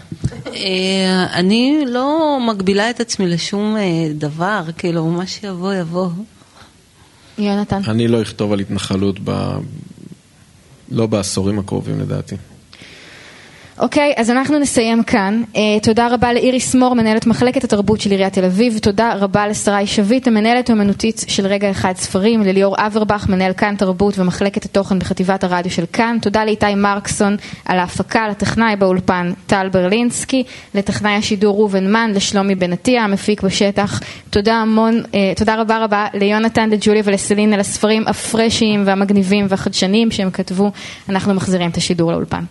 אה, אני לא מגבילה את עצמי לשום אה, דבר, כאילו, מה שיבוא יבוא. יונתן? אני לא אכתוב על התנחלות ב... לא בעשורים הקרובים לדעתי. אוקיי, אז אנחנו נסיים כאן. Uh, תודה רבה לאיריס מור, מנהלת מחלקת התרבות של עיריית תל אביב. תודה רבה לשרי שביט, המנהלת האומנותית של רגע אחד ספרים. לליאור אברבך, מנהל כאן תרבות ומחלקת התוכן בחטיבת הרדיו של כאן. תודה לאיתי מרקסון על ההפקה, לטכנאי באולפן טל ברלינסקי, לטכנאי השידור ראובן מן, לשלומי בן עטיה, המפיק בשטח. תודה המון, uh, תודה רבה רבה ליונתן, לג'וליה ולסלין על הספרים הפרשיים והמגניבים והחדשניים שהם כתבו. אנחנו מחזירים את השידור לאולפן.